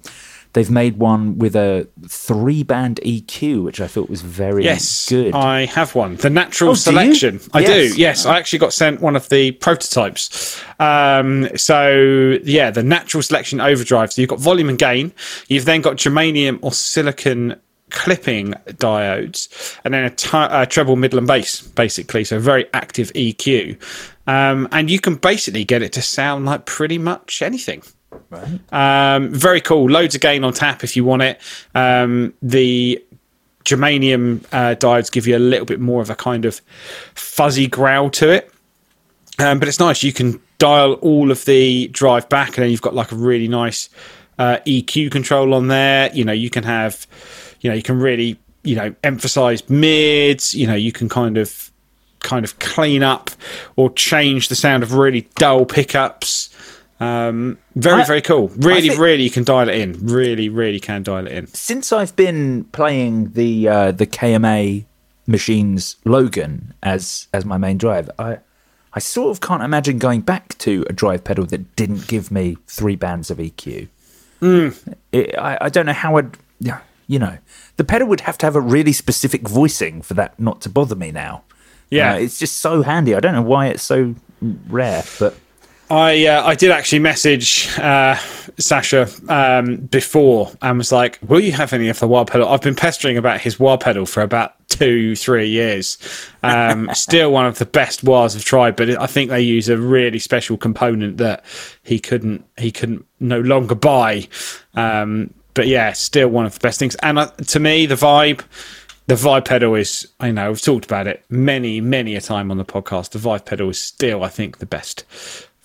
they've made one with a three band EQ, which I thought was very Yes, good. I have one. The natural Oh, do selection. I Yes. do. Yes, I actually got sent one of the prototypes. Um, so yeah, the natural selection overdrive. So you've got volume and gain. You've then got germanium or silicon clipping diodes, and then a t- uh, treble, middle, and bass, basically. So very active EQ, um, and you can basically get it to sound like pretty much anything. Um, very cool. Loads of gain on tap if you want it. Um, the germanium uh, diodes give you a little bit more of a kind of fuzzy growl to it. Um, but it's nice. You can dial all of the drive back, and then you've got like a really nice uh, EQ control on there. You know, you can have, you know, you can really, you know, emphasize mids. You know, you can kind of, kind of clean up or change the sound of really dull pickups. Um, very, I- very cool. Really, think- really, you can dial it in. Really, really can dial it in. Since I've been playing the uh, the KMA machines Logan as as my main drive, I I sort of can't imagine going back to a drive pedal that didn't give me three bands of EQ. It, I, I don't know how I'd, yeah, you know, the pedal would have to have a really specific voicing for that not to bother me now. Yeah. Uh, it's just so handy. I don't know why it's so rare, but I uh, I did actually message uh, Sasha um, before and was like, "Will you have any of the wah pedal?" I've been pestering about his wah pedal for about two, three years. Um, still one of the best wahs I've tried, but I think they use a really special component that he couldn't he couldn't no longer buy. Um, but yeah, still one of the best things. And uh, to me, the vibe. The Vibe pedal is, I know, we've talked about it many, many a time on the podcast. The Vibe pedal is still, I think, the best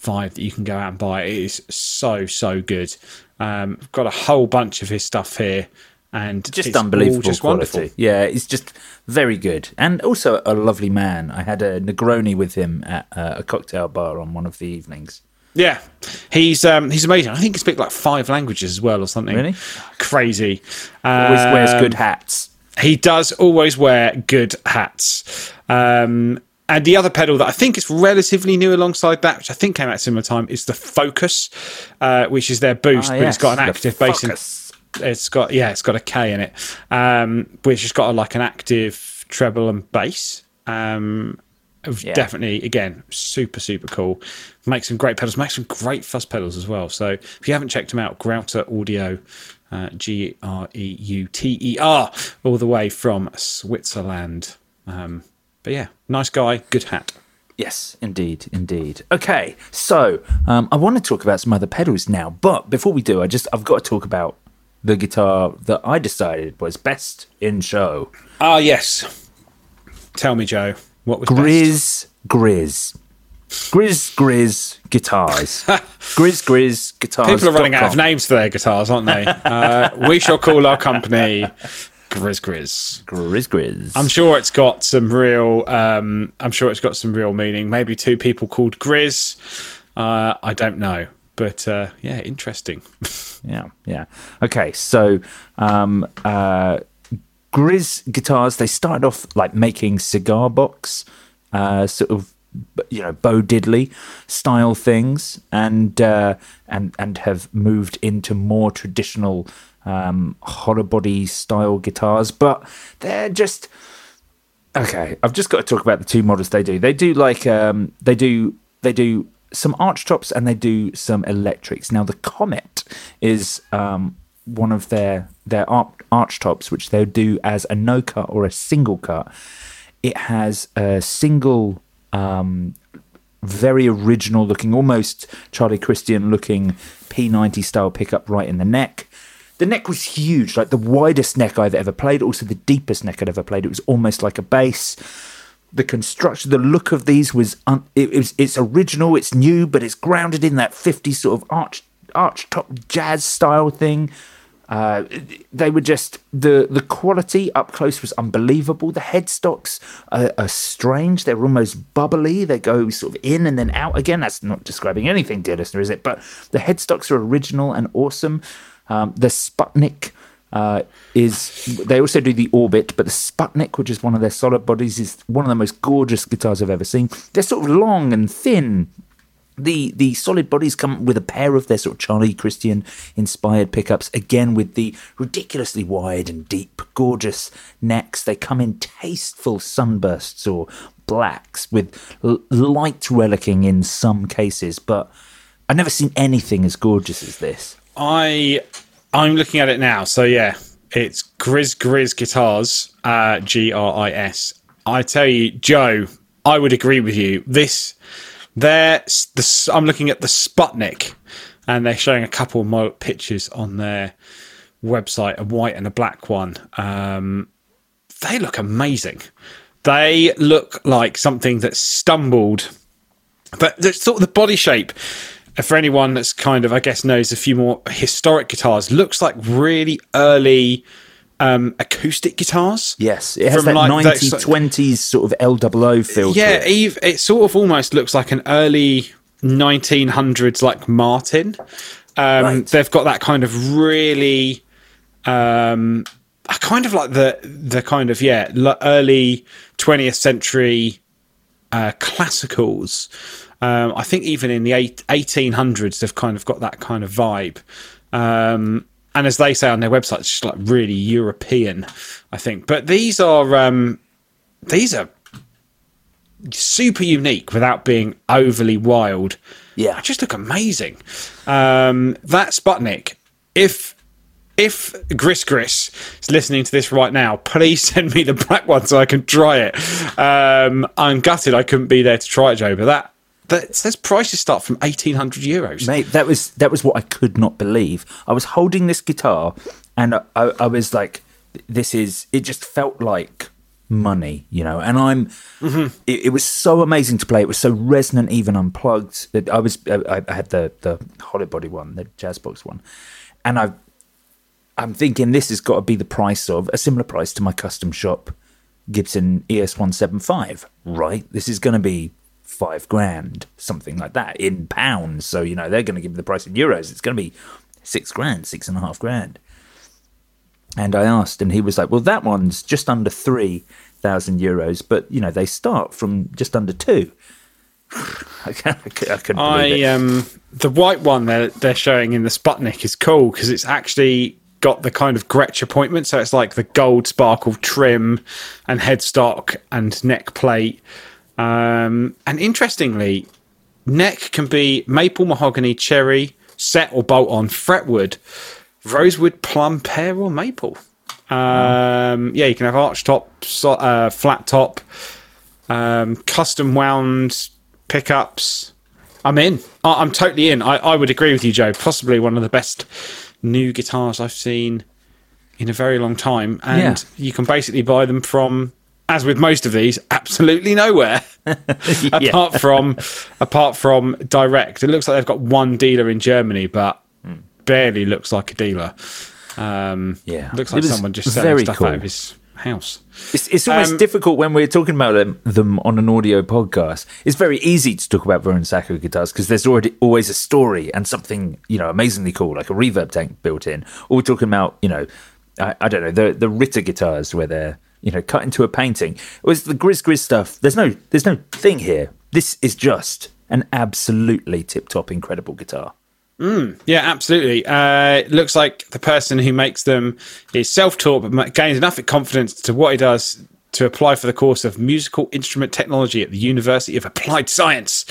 Vibe that you can go out and buy. It is so so good. Um, I've got a whole bunch of his stuff here, and just it's all unbelievable just quality. wonderful. Yeah, it's just very good, and also a lovely man. I had a Negroni with him at uh, a cocktail bar on one of the evenings. Yeah, he's um, he's amazing. I think he speaks like five languages as well, or something. Really? crazy. Always wears Um, good hats. He does always wear good hats. Um, and the other pedal that I think is relatively new alongside that, which I think came out at similar time, is the Fokus, uh, which is their boost, Ah, but it's got an active bass. In, it's got yeah, it's got a K in it, um, which has got a, like an active treble and bass. Um, Yeah. Definitely, again, super super cool. Make some great pedals. Make some great fuzz pedals as well. So if you haven't checked them out, Greuter Audio, uh, G R E U T E R, all the way from Switzerland. Um, but yeah, nice guy, good hat. Yes, indeed, indeed. Okay, so um, I want to talk about some other pedals now, but before we do, I just I've got to talk about the guitar that I decided was best in show. Ah, yes. Tell me, Joe, what was best? Gris Gris. Gris Gris guitars. Gris Gris guitars. People are running out of names for their guitars, aren't they? uh, we shall call our company Gris Gris. Gris Gris. I'm sure it's got some real. Um, I'm sure it's got some real meaning. Maybe two people called Grizz. Uh, I don't know, but uh, yeah, interesting. Yeah, yeah. Okay, so um, uh, Gris guitars, they started off like making cigar box, uh, sort of, you know, Bo Diddley style things, and uh, and and have moved into more traditional um, hollow body style guitars, but they're just okay. I've just got to talk about the two models they do. They do like um, they do they do some arch tops and they do some electrics. Now the Comet is um, one of their their arch tops, which they'll do as a no cut or a single cut. It has a single. Um, very original looking, almost Charlie Christian looking P90 style pickup right in the neck. The neck was huge, like the widest neck I've ever played, also the deepest neck I'd ever played. It was almost like a bass. The construction, the look of these was un- it, it was it's original, it's new, but it's grounded in that 50s sort of arch arch top jazz style thing. Uh, they were just the the quality up close was unbelievable. The headstocks are, are strange; they're almost bubbly. They go sort of in and then out again. That's not describing anything, dear listener, is it? But the headstocks are original and awesome. Um, the Sputnik uh, is they also do the Orbit, but the Sputnik, which is one of their solid bodies, is one of the most gorgeous guitars I've ever seen. They're sort of long and thin, the the solid bodies come with a pair of their sort of Charlie Christian inspired pickups again with the ridiculously wide and deep gorgeous necks they come in tasteful sunbursts or blacks with l- light relicking in some cases but I've never seen anything as gorgeous as this I I'm looking at it now. So yeah, it's Gris Gris Guitars, uh, G R I S. I tell you, Joe, I would agree with you. This, there, the, I'm looking at the Sputnik, and they're showing a couple of more pictures on their website, a white and a black one. Um, they look amazing. They look like something that stumbled but the sort of the body shape uh, for anyone that's kind of i guess knows a few more historic guitars looks like really early um acoustic guitars yes it has From that like that sort- 1920s sort of L-00 feel yeah it. Eve, it sort of almost looks like an early 1900s like martin um Right. they've got that kind of really um I kind of like the the kind of yeah l- early 20th century uh, classicals. Um, I think even in the eight, 1800s, they've kind of got that kind of vibe. Um, and as they say on their website, it's just like really European, I think. But these are um, these are super unique without being overly wild. Yeah. They just look amazing. Um, that Sputnik, if if Gris Gris is listening to this right now, please send me the black one so I can try it. Um, I'm gutted I couldn't be there to try it, Joe, but that that says prices start from eighteen hundred euros. Mate, that was that was what I could not believe. I was holding this guitar, and I, I, I was like, "This is." It just felt like money, you know. And I'm. Mm-hmm. It, it was so amazing to play. It was so resonant, even unplugged. That I was. I, I had the the Hollow Body one, the Jazzbox one, and I. I'm thinking this has got to be the price of a similar price to my custom shop Gibson ES 175, right? This is going to be five grand, something like that, in pounds. So, you know, they're going to give me the price in euros. It's going to be six grand, six and a half grand. And I asked, and he was like, well, that one's just under 3,000 euros, but, you know, they start from just under two. I, can't, I couldn't believe I it. um the white one they're they're showing in the Sputnik is cool because it's actually got the kind of Gretsch appointment, so it's like the gold sparkle trim and headstock and neck plate. Um, and interestingly, neck can be maple, mahogany, cherry, set or bolt on, fretwood, rosewood, plum, pear, or maple. Um, yeah, you can have arch top, uh, flat top, um, custom wound pickups. I'm in. I- I'm totally in. I-, I would agree with you, Joe. Possibly one of the best new guitars I've seen in a very long time. And Yeah. you can basically buy them from, as with most of these, absolutely nowhere. apart from apart from direct. It looks like they've got one dealer in Germany, but barely looks like a dealer. Um, Yeah. looks like someone just selling stuff cool. out of his house. It's, it's almost Um, difficult when we're talking about them, them on an audio podcast. It's very easy to talk about Vuorensaku guitars because there's already always a story and something you know amazingly cool, like a reverb tank built in. Or we're talking about you know, I, I don't know the the Ritter guitars where they're you know cut into a painting. It was the Gris Gris stuff, there's no there's no thing here. This is just an absolutely tip top incredible guitar. Yeah, absolutely. Uh, it looks like the person who makes them is self-taught, but gains enough confidence to what he does to apply for the course of musical instrument technology at the University of Applied Science.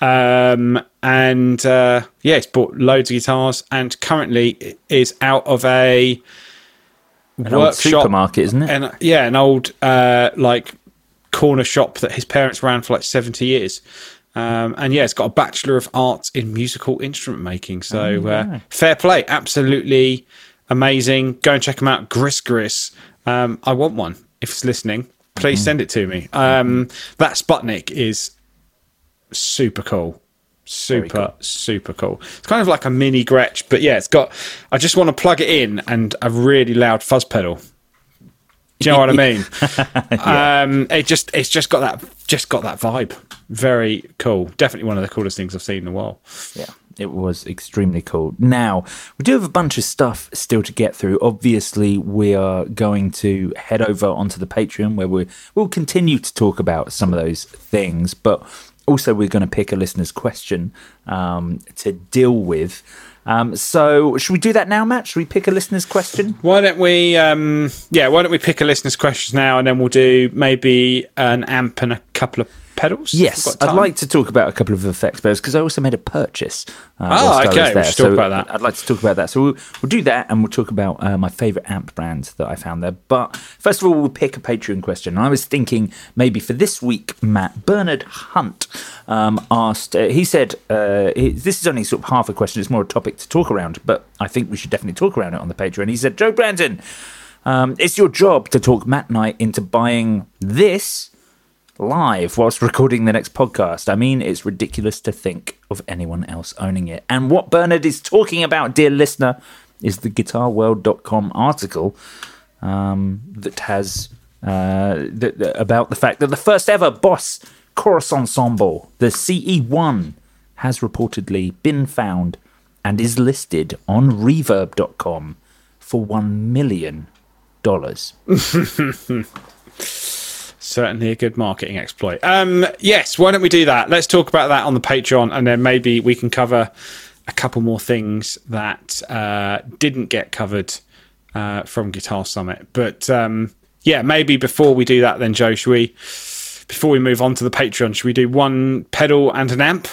Um, and uh, yeah, he's bought loads of guitars, and currently is out of a An old supermarket, isn't it? And yeah, an old uh, like corner shop that his parents ran for like seventy years. Um, and yeah, it's got a Bachelor of Arts in Musical Instrument Making. So uh, fair play, absolutely amazing. Go and check them out. Gris Gris. Um, I want one. If it's listening, please send it to me. Um, that Sputnik is super cool. Super, super cool. It's kind of like a mini Gretsch, but yeah, it's got. I just want to plug it in and a really loud fuzz pedal. Do you know what I mean? um, it just it's just got that just got that vibe. Very cool. Definitely one of the coolest things I've seen in a while. Yeah, it was extremely cool. Now, we do have a bunch of stuff still to get through. Obviously, we are going to head over onto the Patreon where we'll continue to talk about some of those things, but also we're going to pick a listener's question um, to deal with. Um, so, should we do that now, Matt? Should we pick a listener's question? Why don't we? Um, yeah, why don't we pick a listener's questions now, and then we'll do maybe an amp and a couple of pedals. Yes, I'd like to talk about a couple of effects pedals because I also made a purchase. Uh, Oh, whilst I was okay, we there. should talk So about that. I'd like to talk about that. So we'll, we'll do that, and we'll talk about uh, my favourite amp brand that I found there. But first of all, we'll pick a Patreon question. I was thinking maybe for this week, Matt Bernard Hunt um, asked. Uh, he said uh, he, this is only sort of half a question; it's more a topic to talk around. But I think we should definitely talk around it on the Patreon. He said, "Joe Brandon." Um, it's your job to talk Matt Knight into buying this live whilst recording the next podcast. I mean, it's ridiculous to think of anyone else owning it. And what Bernard is talking about, dear listener, is the guitarworld.com article um, that has uh, th- th- about the fact that the first ever Boss chorus ensemble, the CE1, has reportedly been found and is listed on reverb.com for $1 million. Certainly a good marketing exploit. Um, yes, why don't we do that? Let's talk about that on the Patreon, and then maybe we can cover a couple more things that uh, didn't get covered uh, from Guitar Summit. But um, yeah, maybe before we do that, then Joe, should we? Before we move on to the Patreon, should we do one pedal and an amp?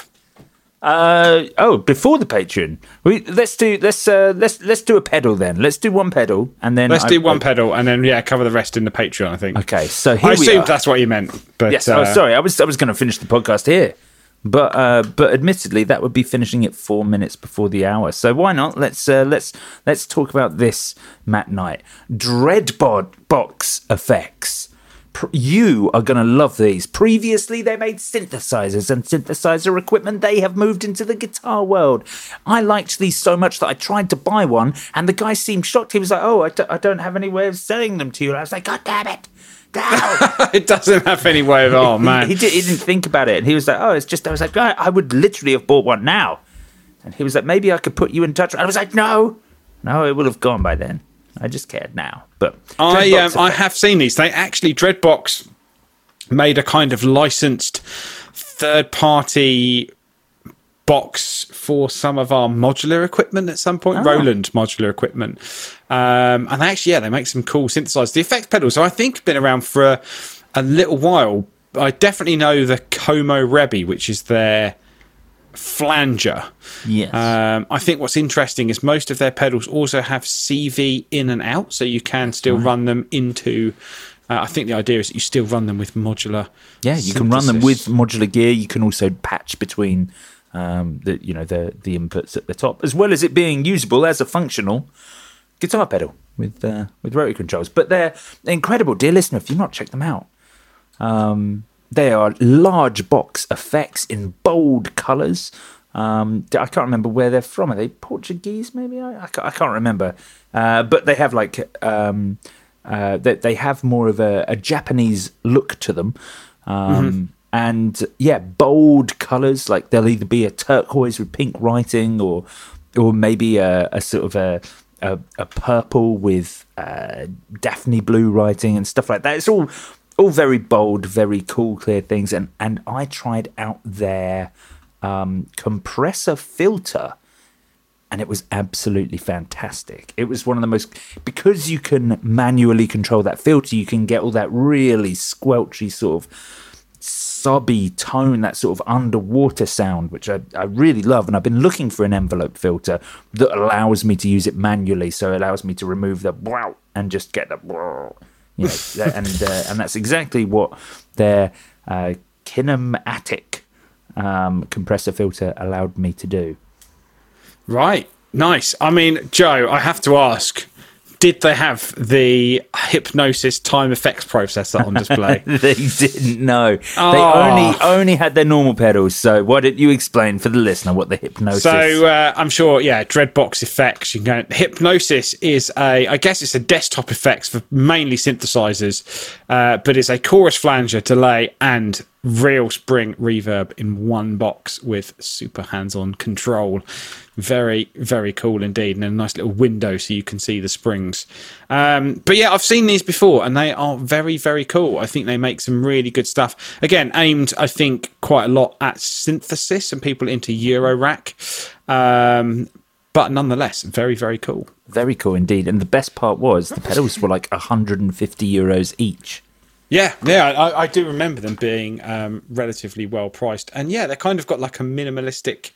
Uh, oh, before the Patreon, we let's do let's uh, let's let's do a pedal then. Let's do one pedal and then Let's I- do one I- pedal and then yeah, cover the rest in the Patreon. I think. Okay, so here I assumed are. that's what you meant, but Yes, uh, oh, sorry, I was I was going to finish the podcast here, but uh, but admittedly that would be finishing it four minutes before the hour. So why not? Let's uh, let's let's talk about this Matt Knight Dreadbod box effects. You are going to love these. Previously, they made synthesizers and synthesizer equipment. They have moved into the guitar world. I liked these so much that I tried to buy one, and the guy seemed shocked. He was like, "Oh, I, d- I don't have any way of selling them to you." And I was like, "God damn it!" It doesn't have any way of. Oh man, He, did, he didn't think about it. And he was like, oh, it's just, I was like, I, I would literally have bought one now. And he was like, maybe I could put you in touch. I was like, no, no, it would have gone by then. I just cared now. But I um, I have seen these. They actually Dreadbox made a kind of licensed third party box for some of our modular equipment at some point. Roland modular equipment, um, and they actually yeah they make some cool synthesizers. The effects pedals I think have been around for a, a little while. I definitely know the Komorebi, which is their flanger. Yes. Um, I think what's interesting is most of their pedals also have CV in and out, so you can still run them into. Uh, I think the idea is that you still run them with modular. yeah, you can run them with modular gear. You can also patch between um, the, you know, the, the inputs at the top, as well as it being usable as a functional guitar pedal with, uh, with rotary controls. But they're incredible. Dear listener, if you've not checked them out, Um, they are large box effects in bold colours. Um, I can't remember where they're from. Are they Portuguese? Maybe I, I, can't, I can't remember. Uh, but they have like um, uh, they, they have more of a, a Japanese look to them. Um, And yeah, bold colours. Like they'll either be a turquoise with pink writing, or or maybe a, a sort of a a, a purple with uh, Daphne blue writing and stuff like that. It's all all very bold, very cool, clear things. And and I tried out their um, compressor filter, and it was absolutely fantastic. It was one of the most because you can manually control that filter, you can get all that really squelchy sort of subby tone, that sort of underwater sound, which I, I really love. And I've been looking for an envelope filter that allows me to use it manually. So it allows me to remove the wow and just get the. You know, and uh, and that's exactly what their uh, kinematic um, compressor filter allowed me to do. Right, nice. I mean, Joe, I have to ask. Did they have the hypnosis time effects processor on display? they didn't know. They Oh. only only had their normal pedals. So why don't you explain for the listener what the hypnosis? So uh, I'm sure, yeah, Dreadbox effects. You can go. Hypnosis is a, I guess it's a desktop effects for mainly synthesizers, uh, but it's a chorus flanger, delay, and real spring reverb in one box with super hands-on control. Very, very cool indeed, and a nice little window so you can see the springs. Um, but yeah, I've seen these before, and they are very, very cool. I think they make some really good stuff. Again, aimed, I think, quite a lot at synthesis and people into Euro rack. Um, but nonetheless, very, very cool. Very cool indeed. And the best part was the pedals were like 150 euros each. Yeah, yeah, I, I do remember them being um, relatively well priced, and yeah, they kind of got like a minimalistic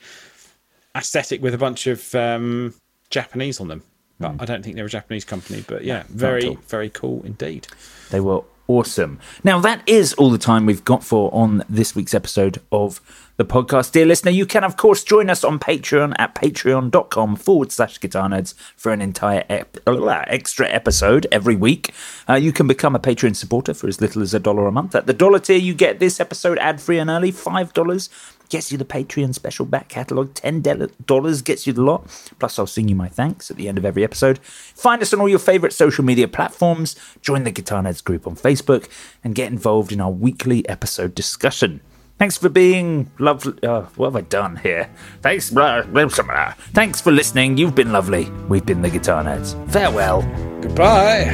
aesthetic with a bunch of um, Japanese on them. But I don't think they're a Japanese company. But yeah, very, very cool indeed. They were awesome. Now, that is all the time we've got for on this week's episode of the podcast. Dear listener, you can, of course, join us on Patreon at patreon.com forward slash guitar nerds for an entire ep- extra episode every week. Uh, you can become a Patreon supporter for as little as a dollar a month. At the dollar tier, you get this episode ad free and early. $5 gets you the Patreon special back catalogue. $10 gets you the lot. Plus, I'll sing you my thanks at the end of every episode. Find us on all your favourite social media platforms. Join the Guitar Nerds group on Facebook and get involved in our weekly episode discussion. Thanks for being lovely. Uh, what have I done here? Thanks. Blah, blah, blah. Thanks for listening. You've been lovely. We've been the Guitar Nerds. Farewell. Goodbye.